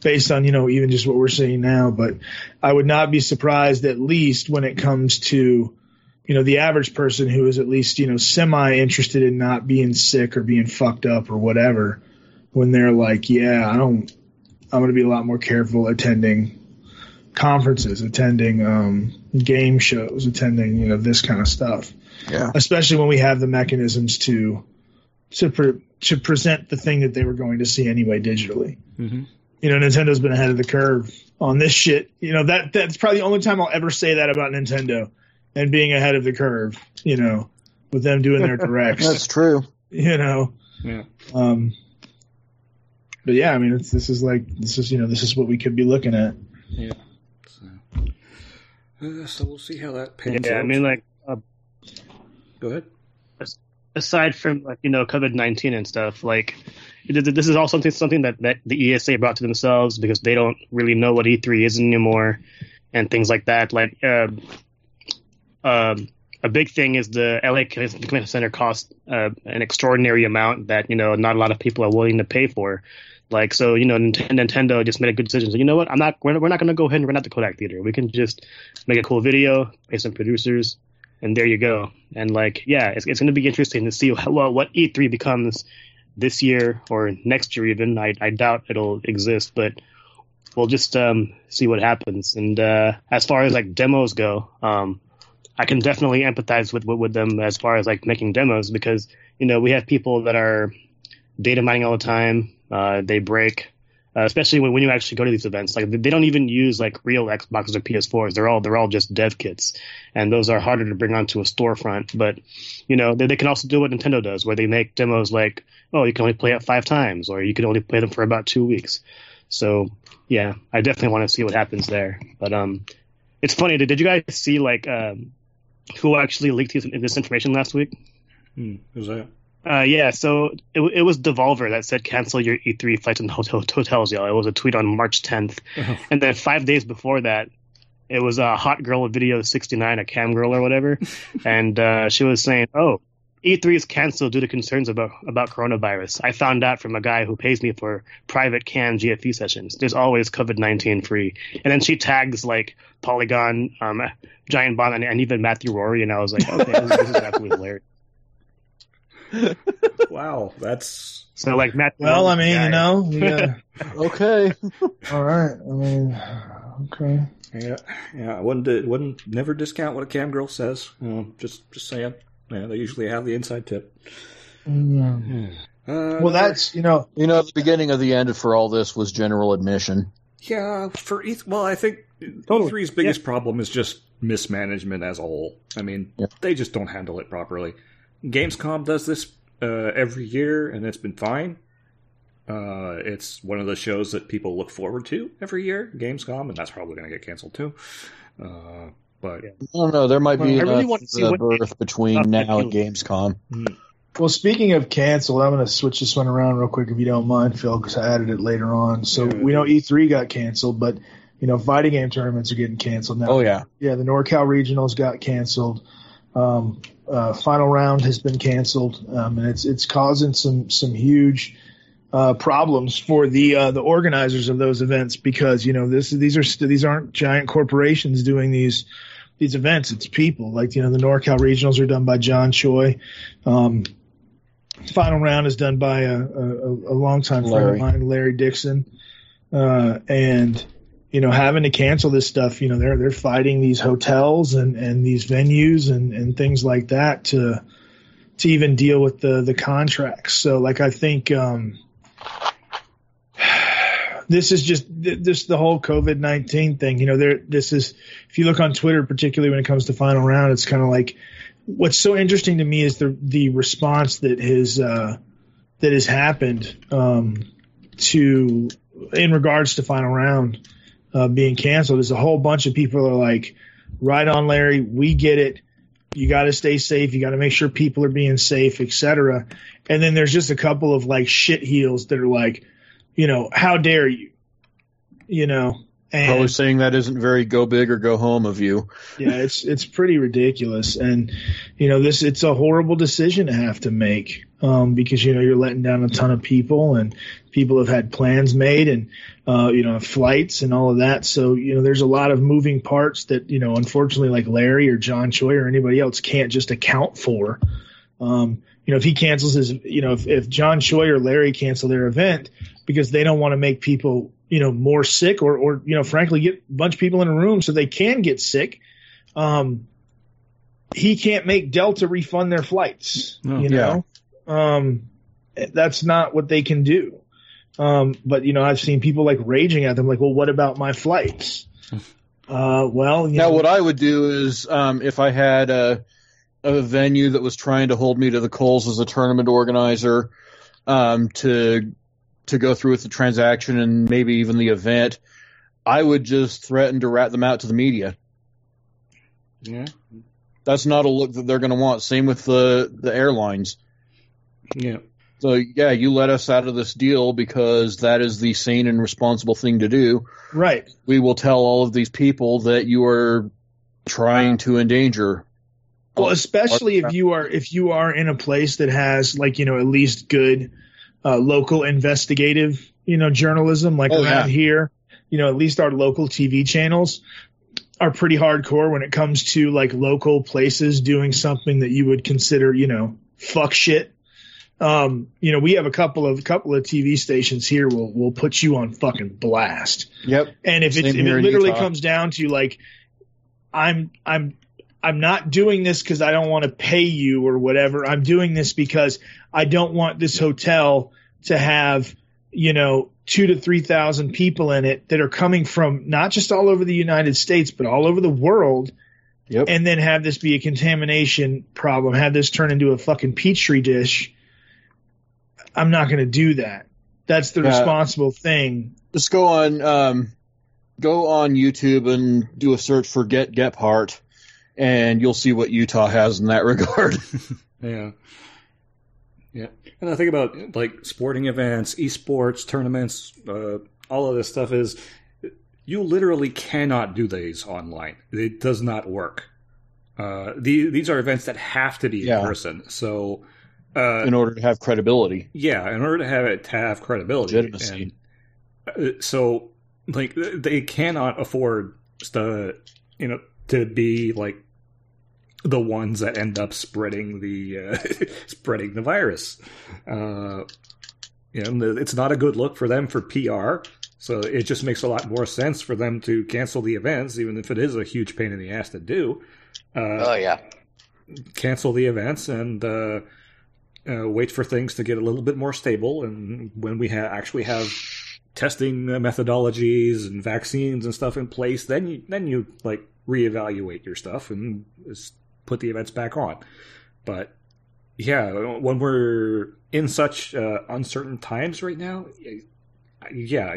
based on you know even just what we're seeing now but i would not be surprised at least when it comes to you know the average person who is at least you know semi interested in not being sick or being fucked up or whatever when they're like yeah i don't i'm going to be a lot more careful attending conferences attending um game shows attending you know this kind of stuff Yeah. especially when we have the mechanisms to to pre- to present the thing that they were going to see anyway digitally Mm-hmm. you know, Nintendo's been ahead of the curve on this shit. You know, that that's probably the only time I'll ever say that about Nintendo and being ahead of the curve, you know, with them doing their <laughs> directs, That's true. you know. Yeah. Um but yeah, I mean, it's, this is like this is you know this is what we could be looking at. Yeah. So, uh, so we'll see how that pans Yeah, out. Yeah, I mean, like uh, Go ahead. aside from like you know COVID nineteen and stuff, like this is all something something that that the ESA brought to themselves because they don't really know what E three is anymore, and things like that. Like, uh, um, a big thing is the LA Convention Center cost uh, an extraordinary amount that you know not a lot of people are willing to pay for. Like so, you know, Nintendo just made a good decision. So you know what? I'm not. We're, we're not going to go ahead and rent out the Kodak Theater. We can just make a cool video, pay some producers, and there you go. And like, yeah, it's, it's going to be interesting to see how, well, what E3 becomes this year or next year. Even I, I doubt it'll exist, but we'll just um, see what happens. And uh, as far as like demos go, um, I can definitely empathize with, with them as far as like making demos because you know we have people that are data mining all the time. Uh, they break. Uh, especially when, when you actually go to these events, like they don't even use like real Xboxes or PS4s. They're all they're all just dev kits, and those are harder to bring onto a storefront. But you know they, they can also do what Nintendo does, where they make demos like, oh, you can only play it five times, or you can only play them for about two weeks. So yeah, I definitely want to see what happens there. But um, it's funny. Did, did you guys see like um, who actually leaked this, this information last week? Hmm, who's that? Uh, yeah, so it, it was Devolver that said cancel your E3 flights and hotel, hotels, y'all. It was a tweet on March 10th. Oh. And then five days before that, it was a hot girl video 69, a cam girl or whatever. <laughs> and uh, she was saying, oh, E3 is canceled due to concerns about, about coronavirus. I found out from a guy who pays me for private cam GFE sessions. There's always COVID 19 free. And then she tags like Polygon, um, Giant Bomb, and, and even Matthew Rorie. And I was like, okay, this, this is absolutely hilarious. <laughs> Wow, that's So like Matt. Well, I mean, guy- you know, <laughs> yeah. Okay. all right. I mean, okay. yeah, yeah. I wouldn't wouldn't never discount what a cam girl says. You know, just just saying. Yeah, they usually have the inside tip. Yeah. Uh, Well, that's you know, You know, the beginning of the end for all this was general admission. yeah for E. Well, I think Totally. E3's biggest problem is just mismanagement as a whole. I mean, Yeah. they just don't handle it properly. Gamescom does this uh, every year, and it's been fine. Uh, it's one of the shows that people look forward to every year, Gamescom, and that's probably going to get canceled too. Uh, but Yeah. I don't know. There might Well, be I really want to see what- birth between uh, now and you- Gamescom. Well, speaking of canceled, I'm going to switch this one around real quick if you don't mind, Phil, because I added it later on. So Yeah. we know E3 got canceled, but you know, fighting game tournaments are getting canceled now. Oh yeah. yeah, the NorCal regionals got canceled. Um, uh, final round has been canceled, um, and it's it's causing some some huge uh, problems for the uh, the organizers of those events because you know this these are st- these aren't giant corporations doing these these events. It's people like you know the NorCal regionals are done by John Choi. Um, final round is done by a, a, a longtime friend Larry. of mine, Larry Dixon, uh, and you know, having to cancel this stuff, you know, they're they're fighting these hotels and, and these venues and, and things like that to to even deal with the the contracts. So like I think um <sighs> this is just this the whole COVID nineteen thing. You know, there this is if you look on Twitter, particularly when it comes to final round, it's kind of like what's so interesting to me is the the response that has uh, that has happened um, to in regards to final round uh, being canceled. There's a whole bunch of people are like, right on, Larry. We get it. You got to stay safe. You got to make sure people are being safe, etc. And then there's just a couple of like shit heels that are like, you know, how dare you? You know, and Probably saying that isn't very go big or go home of you. yeah, it's it's pretty ridiculous, and you know this it's a horrible decision to have to make um, because you know you're letting down a ton of people, and people have had plans made, and uh, you know flights and all of that. So you know there's a lot of moving parts that you know unfortunately like Larry or John Choi or anybody else can't just account for. Um, you know if he cancels his, you know if, if John Choi or Larry cancel their event because they don't want to make people you know more sick or or you know frankly get a bunch of people in a room so they can get sick um he can't make delta refund their flights Oh, you know? Um that's not what they can do. Um but you know i've seen people like raging at them like well what about my flights? <laughs> Uh well you Now, know, what I would do is, um, if I had a, a venue that was trying to hold me to the coals as a tournament organizer, um, to to go through with the transaction and maybe even the event, I would just threaten to rat them out to the media. yeah, That's not a look that they're going to want. Same with the the airlines. yeah. So yeah, you let us out of this deal because that is the sane and responsible thing to do. right We will tell all of these people that you are trying to endanger. Well, especially if you are if you are in a place that has like you know at least good uh, local investigative you know journalism like Oh, around yeah. here, you know at least our local TV channels are pretty hardcore when it comes to like local places doing something that you would consider you know fuck shit. Um, you know we have a couple of couple of TV stations here will will put you on fucking blast. Yep. And if, it's, if it literally Utah. comes down to like, I'm I'm I'm not doing this because I don't want to pay you or whatever. I'm doing this because I don't want this hotel to have you know two to three thousand people in it that are coming from not just all over the United States but all over the world. Yep. And then have this be a contamination problem, have this turn into a fucking petri dish. I'm not going to do that. That's the Yeah. responsible thing Just go on um, go on YouTube and do a search for Get Gephardt, and you'll see what Utah has in that <laughs> regard. <laughs> Yeah. Yeah. And I think about like sporting events, esports, tournaments, uh, all of this stuff is you literally cannot do these online. It does not work. Uh, the, these are events that have to be Yeah. in person. So, uh, in order to have credibility. yeah, in order to have it to have credibility, Legitimacy. and, uh, so like they cannot afford to you know to be like the ones that end up spreading the uh, <laughs> spreading the virus. Uh, you know, and it's not a good look for them for PR. So it just makes a lot more sense for them to cancel the events, even if it is a huge pain in the ass to do. Uh, Oh yeah. cancel the events and uh, uh, wait for things to get a little bit more stable. And when we ha- actually have testing methodologies and vaccines and stuff in place, then you then you like reevaluate your stuff and put the events back on. But yeah, when we're in such uh, uncertain times right now, yeah,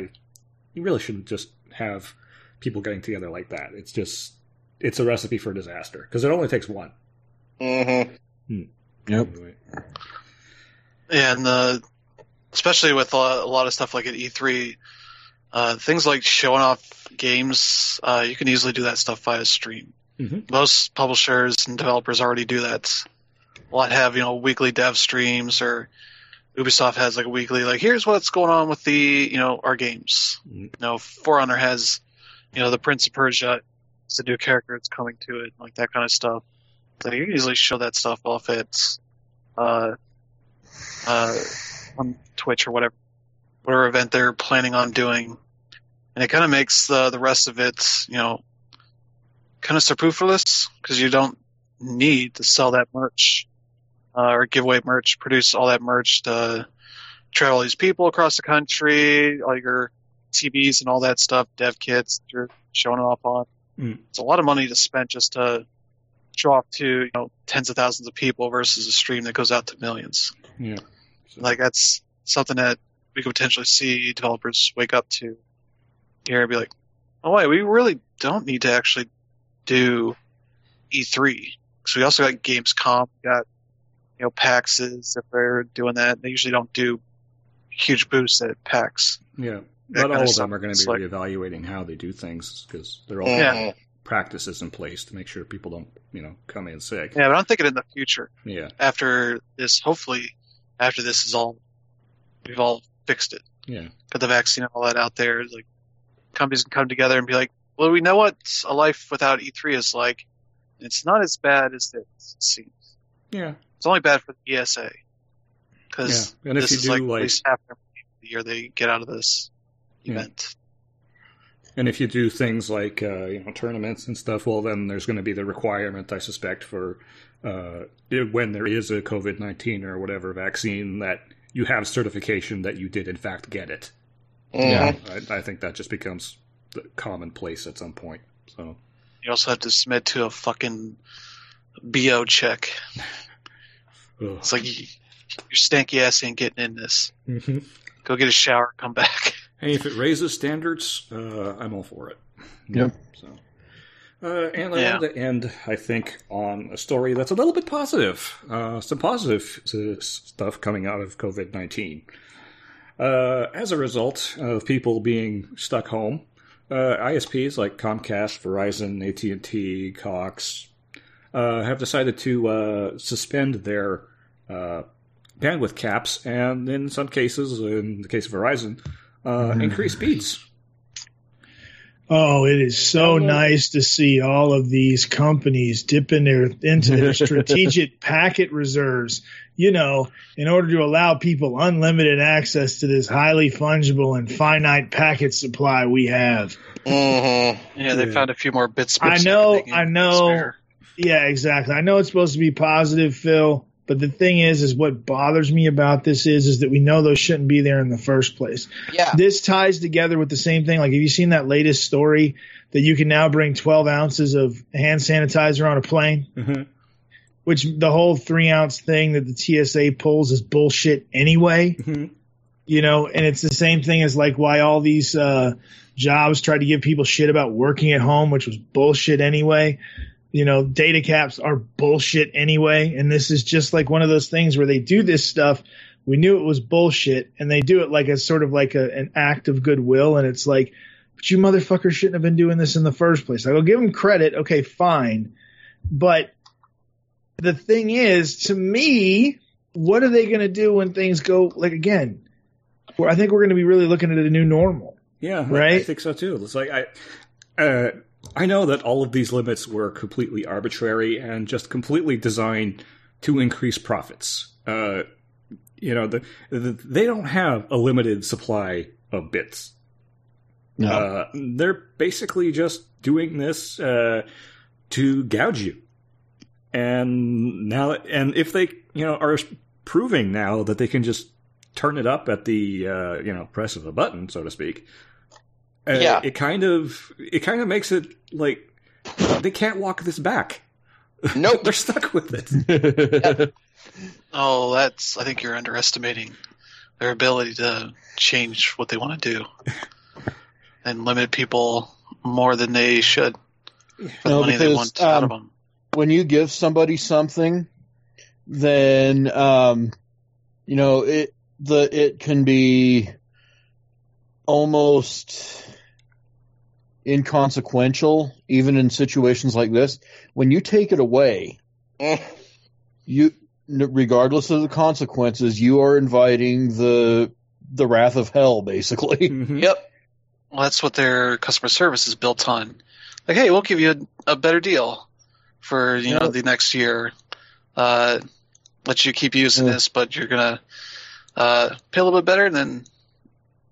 you really shouldn't just have people getting together like that. It's just it's a recipe for disaster because it only takes one. hmm Yep. Anyway. and uh, especially with a lot, a lot of stuff like at E3, uh, things like showing off games, uh, you can easily do that stuff via stream. Mhm. Most publishers and developers already do that. A lot have you know weekly dev streams, or Ubisoft has like a weekly like here's what's going on with the you know our games. Mhm. You know, For Honor has you know the Prince of Persia, it's a new character that's coming to it, like that kind of stuff. So you can easily show that stuff off at uh, uh, on Twitch or whatever, whatever event they're planning on doing, and it kind of makes the the rest of it, you know, kind of superfluous because you don't need to sell that merch uh, or give away merch, produce all that merch to travel these people across the country, all your TVs and all that stuff, dev kits that you're showing off on. Mm. It's a lot of money to spend just to show off to you know tens of thousands of people versus a stream that goes out to millions. Yeah. So- Like that's something that we could potentially see developers wake up to here and be like, "Oh wait, we really don't need to actually do E3 because we also got Gamescom, we got you know PAXes if they're doing that. They usually don't do huge boosts at PAX. yeah. But all of them are going to be like- reevaluating how they do things because they're all Yeah. practices in place to make sure people don't, you know, come in sick. Yeah, but I'm thinking in the future Yeah. after this, hopefully after this is all we've all fixed it. Yeah. got the vaccine and all that out there. Like companies can come together and be like, well, we know what a life without E3 is like. And it's not as bad as it seems. Yeah. It's only bad for the ESA because Yeah. And if this you is do, like, like- at least half the year they get out of this Yeah. event. And if you do things like uh, you know tournaments and stuff, well, then there's going to be the requirement, I suspect, for uh, when there is a COVID nineteen or whatever vaccine that you have certification that you did in fact get it. Yeah. I, I think that just becomes the commonplace at some point. So You also have to submit to a fucking BO check. <laughs> It's like you, your stanky ass ain't getting in this. Mhm. Go get a shower, come back. <laughs> Hey, if it raises standards, uh, I'm all for it. Yep. So, uh, and I Yeah. want to end, I think, on a story that's a little bit positive. Uh, some positive stuff coming out of COVID 19. Uh, as a result of people being stuck home, uh, ISPs like Comcast, Verizon, AT&T, Cox uh, have decided to uh, suspend their uh, bandwidth caps, and in some cases, in the case of Verizon, uh, increase speeds. Oh, it is so nice to see all of these companies dipping their into their <laughs> strategic packet reserves, you know, in order to allow people unlimited access to this highly fungible and finite packet supply we have. hmm Yeah, they Yeah. found a few more bits. I know, I know. spare. Yeah, exactly. I know it's supposed to be positive, Phil, but the thing is is what bothers me about this is is that we know those shouldn't be there in the first place. Yeah. This ties together with the same thing. Like, have you seen that latest story that you can now bring 12 ounces of hand sanitizer on a plane? Mhm. Which the whole three ounce thing that the TSA pulls is bullshit anyway. Mhm. You know, and it's the same thing as like why all these uh, jobs tried to give people shit about working at home, which was bullshit anyway. You know, data caps are bullshit anyway. And this is just like one of those things where they do this stuff. We knew it was bullshit and they do it like a sort of like a, an act of goodwill. And it's like, but you motherfuckers shouldn't have been doing this in the first place. I'll give them credit. Okay, fine. But the thing is, to me, what are they going to do when things go like again? Where I think we're going to be really looking at a new normal. Yeah, Right? I think so too. It's like I, uh, I know that all of these limits were completely arbitrary and just completely designed to increase profits. Uh, you know, the, the, they don't have a limited supply of bits. No. Uh, they're basically just doing this uh, to gouge you. And now, and if they, you know, are proving now that they can just turn it up at the, uh, you know, press of a button, so to speak. Uh, Yeah. it kind of, it kind of makes it like they can't walk this back. Nope. <laughs> They're stuck with it. <laughs> Oh, that's. I think you're underestimating their ability to change what they want to do <laughs> and limit people more than they should for the No, money they because, want out of um, them. when you give somebody something, then um, you know it the it can be almost inconsequential, even in situations like this. When you take it away, you regardless of the consequences, you are inviting the the wrath of hell, basically. <laughs> Mhm. Yep. Well, that's what their customer service is built on. Like, hey, we'll give you a, a better deal for you know the next year. Uh, let you keep using Yeah. this, but you're gonna uh, pay a little bit better. And then,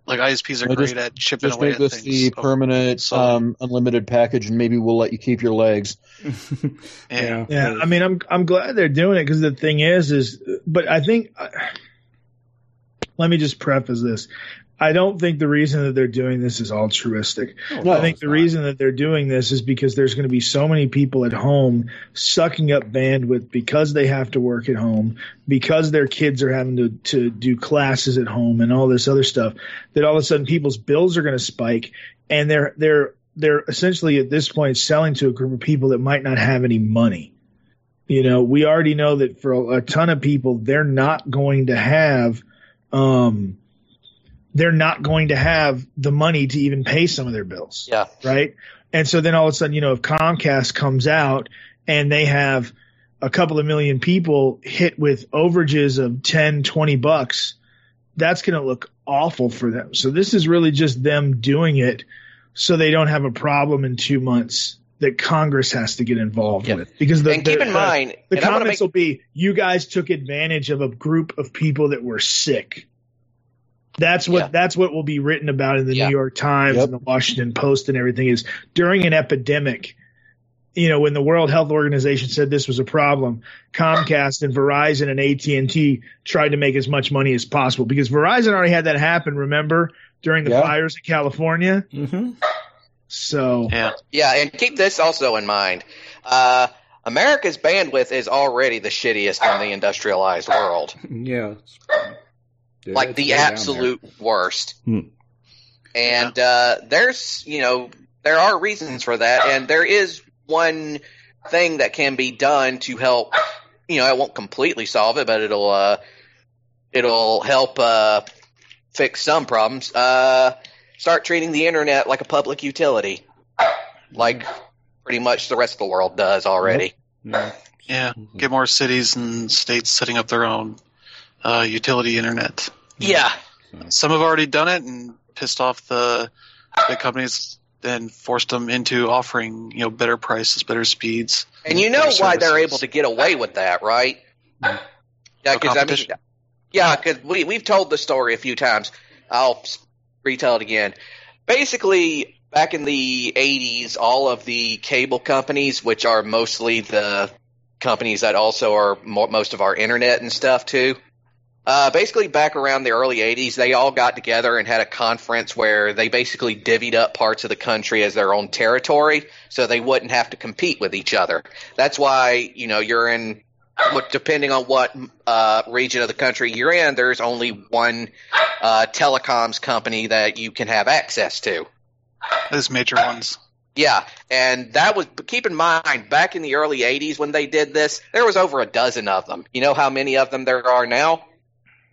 like ISPs are No, great just- at chipping Just away make at this things. the So, permanent so- um, unlimited package, and maybe we'll let you keep your legs. <laughs> yeah. Yeah, I mean, I'm I'm glad they're doing it because the thing is, is but I think. Let me just preface this. I don't think the reason that they're doing this is altruistic. No, I think the not. reason that they're doing this is because there's going to be so many people at home sucking up bandwidth because they have to work at home, because their kids are having to, to do classes at home and all this other stuff, that all of a sudden people's bills are going to spike and they're, they're, they're essentially at this point selling to a group of people that might not have any money. You know, we already know that for a, a ton of people, they're not going to have, um, they're not going to have the money to even pay some of their bills. Yeah. Right. And so then all of a sudden, you know, if Comcast comes out and they have a couple of million people hit with overages of 10, 20 bucks, that's going to look awful for them. So this is really just them doing it so they don't have a problem in two months that Congress has to get involved Yeah. with. Because the, and keep the- in the- mind, the and I want to comments make will be you guys took advantage of a group of people that were sick that's what Yeah. that's what will be written about in the Yeah. new york times Yep. and the washington post and everything is during an epidemic you know when the world health organization said this was a problem comcast and verizon and at&t tried to make as much money as possible because verizon already had that happen remember during the Yeah. fires in california hmm so Yeah. Yeah, and keep this also in mind. Uh, America's bandwidth is already the shittiest in the industrialized world. <laughs> Yeah. Yeah, like the way down there. absolute worst. Hmm. And uh, there's, you know, there are reasons for that, and there is one thing that can be done to help. You know, it won't completely solve it, but it'll uh, it'll help uh, fix some problems. Uh, start treating the internet like a public utility, like pretty much the rest of the world does already. Yeah. Yeah. Get more cities and states setting up their own uh, utility internet. Yeah, Some have already done it and pissed off the big companies and forced them into offering you know better prices, better speeds. And you know better why they're able to get away with that, right? Yeah, No because I mean, yeah, because we we've told the story a few times. I'll s- retell it again. Basically, back in the '80s, all of the cable companies, which are mostly the companies that also are mo- most of our internet and stuff too. Uh, basically, back around the early '80s, they all got together and had a conference where they basically divvied up parts of the country as their own territory, so they wouldn't have to compete with each other. That's why you know you're in. What- Depending on what uh, region of the country you're in, there's only one uh, telecoms company that you can have access to. Those major ones. Yeah, and that was. But keep in mind, back in the early '80s when they did this, there was over a dozen of them. You know how many of them there are now?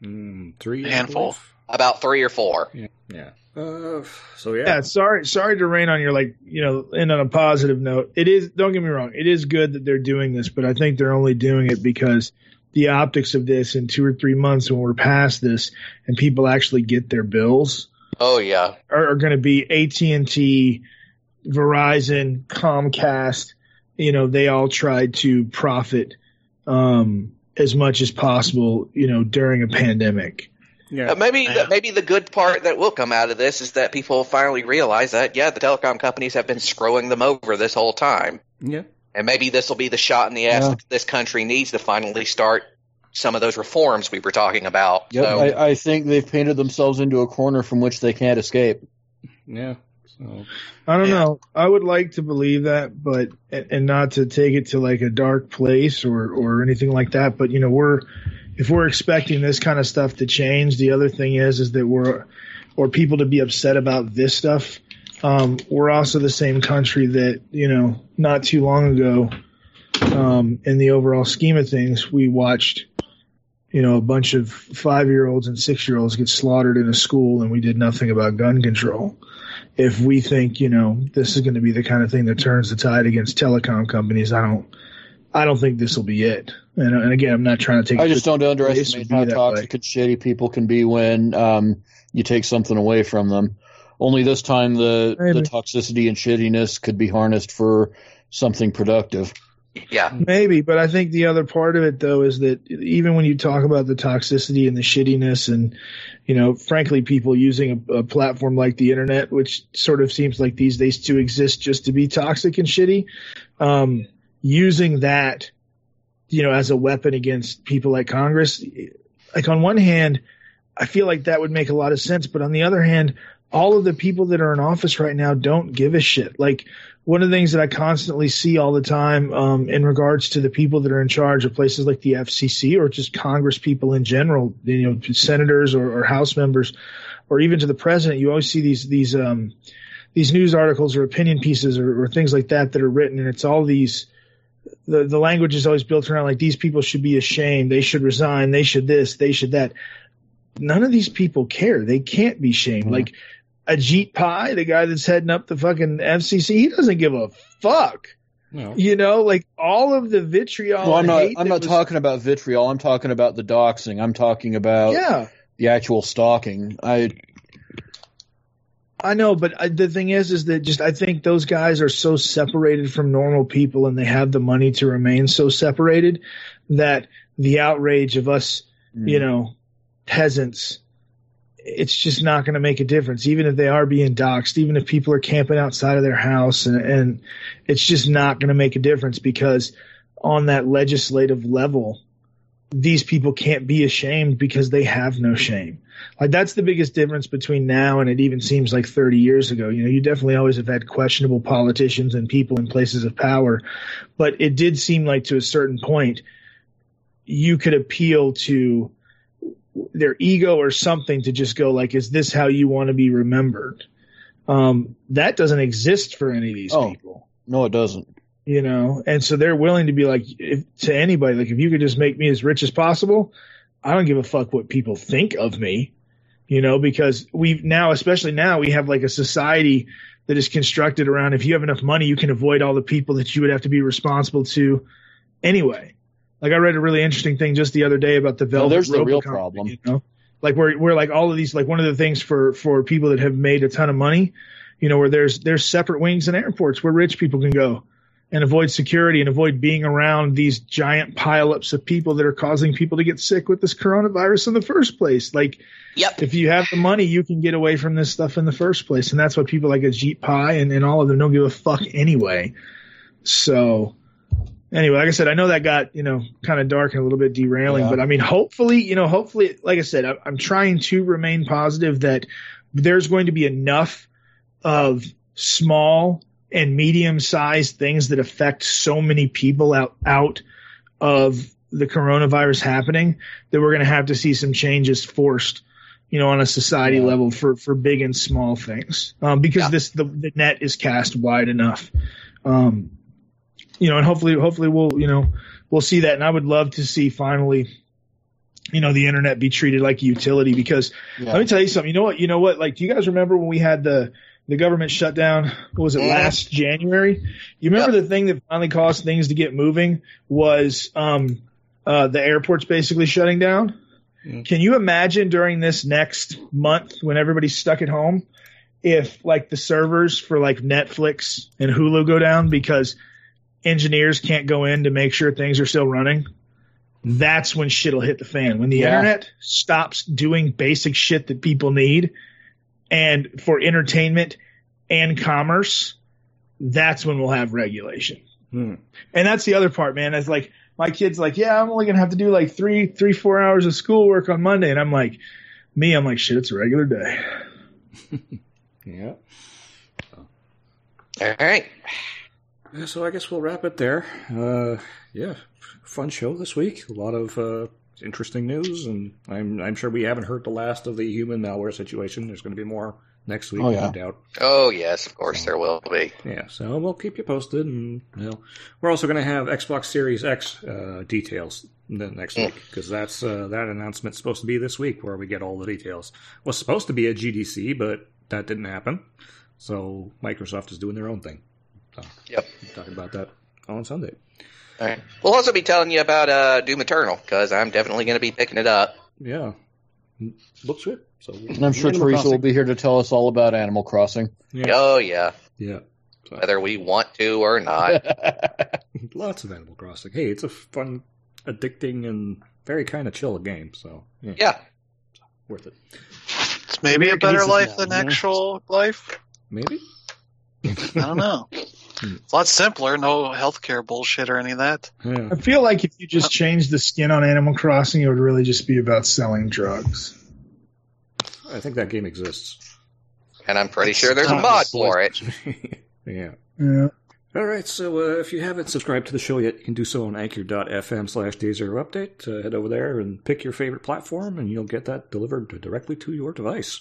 Mm, three, I Handful. About three or four. Yeah. Uh, so yeah. Yeah, sorry, sorry to rain on your like, you know, end on a positive note. It is. Don't get me wrong. It is good that they're doing this, but I think they're only doing it because the optics of this in two or three months when we're past this and people actually get their bills Oh yeah, are, are going to be AT and T, Verizon, Comcast. You know, they all tried to profit um, as much as possible. You know, during a pandemic. Yeah. Uh, maybe Yeah. maybe the good part that will come out of this is that people finally realize that yeah, the telecom companies have been screwing them over this whole time, yeah. and maybe this will be the shot in the ass Yeah. that this country needs to finally start some of those reforms we were talking about. Yep, So, I, I think they've painted themselves into a corner from which they can't escape. Yeah. So I don't Yeah. know. I would like to believe that, but and and not to take it to like a dark place or or anything like that. But you know, we're if we're expecting this kind of stuff to change, the other thing is is that we're or people to be upset about this stuff. Um, we're also the same country that you know not too long ago, um, in the overall scheme of things, we watched you know a bunch of five year olds and six year olds get slaughtered in a school, and we did nothing about gun control if we think you know this is going to be the kind of thing that turns the tide against telecom companies, I don't, I don't think this will be it. And, and again, I'm not trying to take. I just don't underestimate how toxic and shitty people can be when um, you take something away from them. Only this time the Maybe. the toxicity and shittiness could be harnessed for something productive. yeah, Maybe, but I think the other part of it though is that even when you talk about the toxicity and the shittiness and you know, frankly, people using a, a platform like the internet, which sort of seems like these days to exist just to be toxic and shitty, um, using that, you know, as a weapon against people like Congress, like on one hand, I feel like that would make a lot of sense, but on the other hand, all of the people that are in office right now don't give a shit. Like one of the things that I constantly see all the time um, in regards to the people that are in charge of places like the FCC or just Congress people in general, you know, senators or, or House members, or even to the president, you always see these these um, these news articles or opinion pieces or, or things like that that are written, and it's all these. The, the language is always built around like these people should be ashamed, they should resign, they should this, they should that. None of these people care. They can't be shamed. Mhm. Like Ajit Pai, the guy that's heading up the fucking FCC, he doesn't give a fuck. no. You know, like all of the vitriol. well, I'm not I'm not was- talking about vitriol. I'm talking about the doxing. I'm talking about Yeah, the actual stalking. I I know, but I, the thing is, is that just I think those guys are so separated from normal people, and they have the money to remain so separated that the outrage of us, Mm. you know, peasants, it's just not going to make a difference. Even if they are being doxxed, even if people are camping outside of their house, and, and it's just not going to make a difference because on that legislative level, these people can't be ashamed because they have no shame. Like that's the biggest difference between now and it even seems like 30 years ago. You know, you definitely always have had questionable politicians and people in places of power, but it did seem like to a certain point you could appeal to their ego or something to just go like, is this how you want to be remembered? Um, that doesn't exist for any of these Oh. people no, it doesn't. You know? And so they're willing to be like if, to anybody like if you could just make me as rich as possible i don't give a fuck what people think of me you know? Because we've now especially now we have like a society that is constructed around if you have enough money you can avoid all the people that you would have to be responsible to anyway. Like i read a really interesting thing just the other day about the No, velvet there's the real problem. you know? Like we're like all of these like one of the things for for people that have made a ton of money you know where there's there's separate wings in airports where rich people can go and avoid security and avoid being around these giant pileups of people that are causing people to get sick with this coronavirus in the first place. Like, yep. if you have the money, you can get away from this stuff in the first place. And that's why people like Ajit Pai and, and all of them don't give a fuck anyway. So, anyway, like I said, I know that got, you know, kind of dark and a little bit derailing, Yeah. but I mean, hopefully, you know, hopefully, like I said, I, I'm trying to remain positive that there's going to be enough of small and medium sized things that affect so many people out out of the coronavirus happening that we're going to have to see some changes forced you know, on a society level for for big and small things, um, because Yeah. this the, the net is cast wide enough. Um, you know, and hopefully, hopefully we'll you know we'll see that, and I would love to see finally, you know, the internet be treated like a utility because Yeah. let me tell you something. You know what? You know what? Like, do you guys remember when we had the the government shutdown? What was it Mhm. last January? You remember the thing that finally caused things to get moving was um, uh, the airports basically shutting down. Mm. Can you imagine during this next month when everybody's stuck at home, if like the servers for like Netflix and Hulu go down because engineers can't go in to make sure things are still running? That's when shit'll hit the fan. When the Yeah. internet stops doing basic shit that people need and for entertainment and commerce, that's when we'll have regulation. Hmm. And that's the other part, man. It's like my kid's like, yeah, I'm only gonna have to do like three, three, four hours of schoolwork on Monday, and I'm like, me, I'm like, shit, it's a regular day. <laughs> Yeah. All right. So I guess we'll wrap it there. Uh, yeah, fun show this week. A lot of uh, interesting news, and I'm I'm sure we haven't heard the last of the human malware situation. There's going to be more next week, Oh, yeah. no doubt. Oh yes, of course there will be. Yeah, so we'll keep you posted, and you know, we're also going to have Xbox Series X uh, details the next week because that's uh, that announcement's supposed to be this week, where we get all the details. Was supposed to be at GDC, but that didn't happen. So Microsoft is doing their own thing. So, Yep. we'll talk about that on Sunday. All right. We'll also be telling you about uh, Doom Eternal because I'm definitely going to be picking it up. Yeah, looks good. So And I'm sure Animal Teresa will be here to tell us all about Animal Crossing. Yeah, Oh yeah, yeah. So, whether we want to or not. <laughs> lots of Animal Crossing. Hey, it's a fun, addicting, and very kind of chill game. So yeah, yeah. worth it. It's maybe a better life that, than you know? actual life. Maybe. I don't know. <laughs> It's a lot simpler. No healthcare bullshit or any of that. Yeah. I feel like if you just changed the skin on Animal Crossing, it would really just be about selling drugs. I think that game exists. And I'm pretty sure there's a mod for it. <laughs> yeah. Yeah. All right, so uh, if you haven't subscribed to the show yet, you can do so on anchor.fm slash day zero update. Uh, head over there and pick your favorite platform, and you'll get that delivered directly to your device.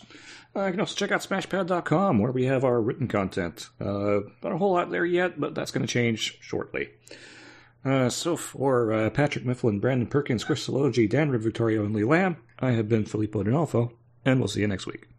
Uh, you can also check out smashpad.com, where we have our written content. Uh, not a whole lot there yet, but that's going to change shortly. Uh, so for uh, Patrick Mifflin, Brandon Perkins, Chris Sologi, Dan Victoria, and Lee Lamb, I have been Filippo D'Onofo, and we'll see you next week.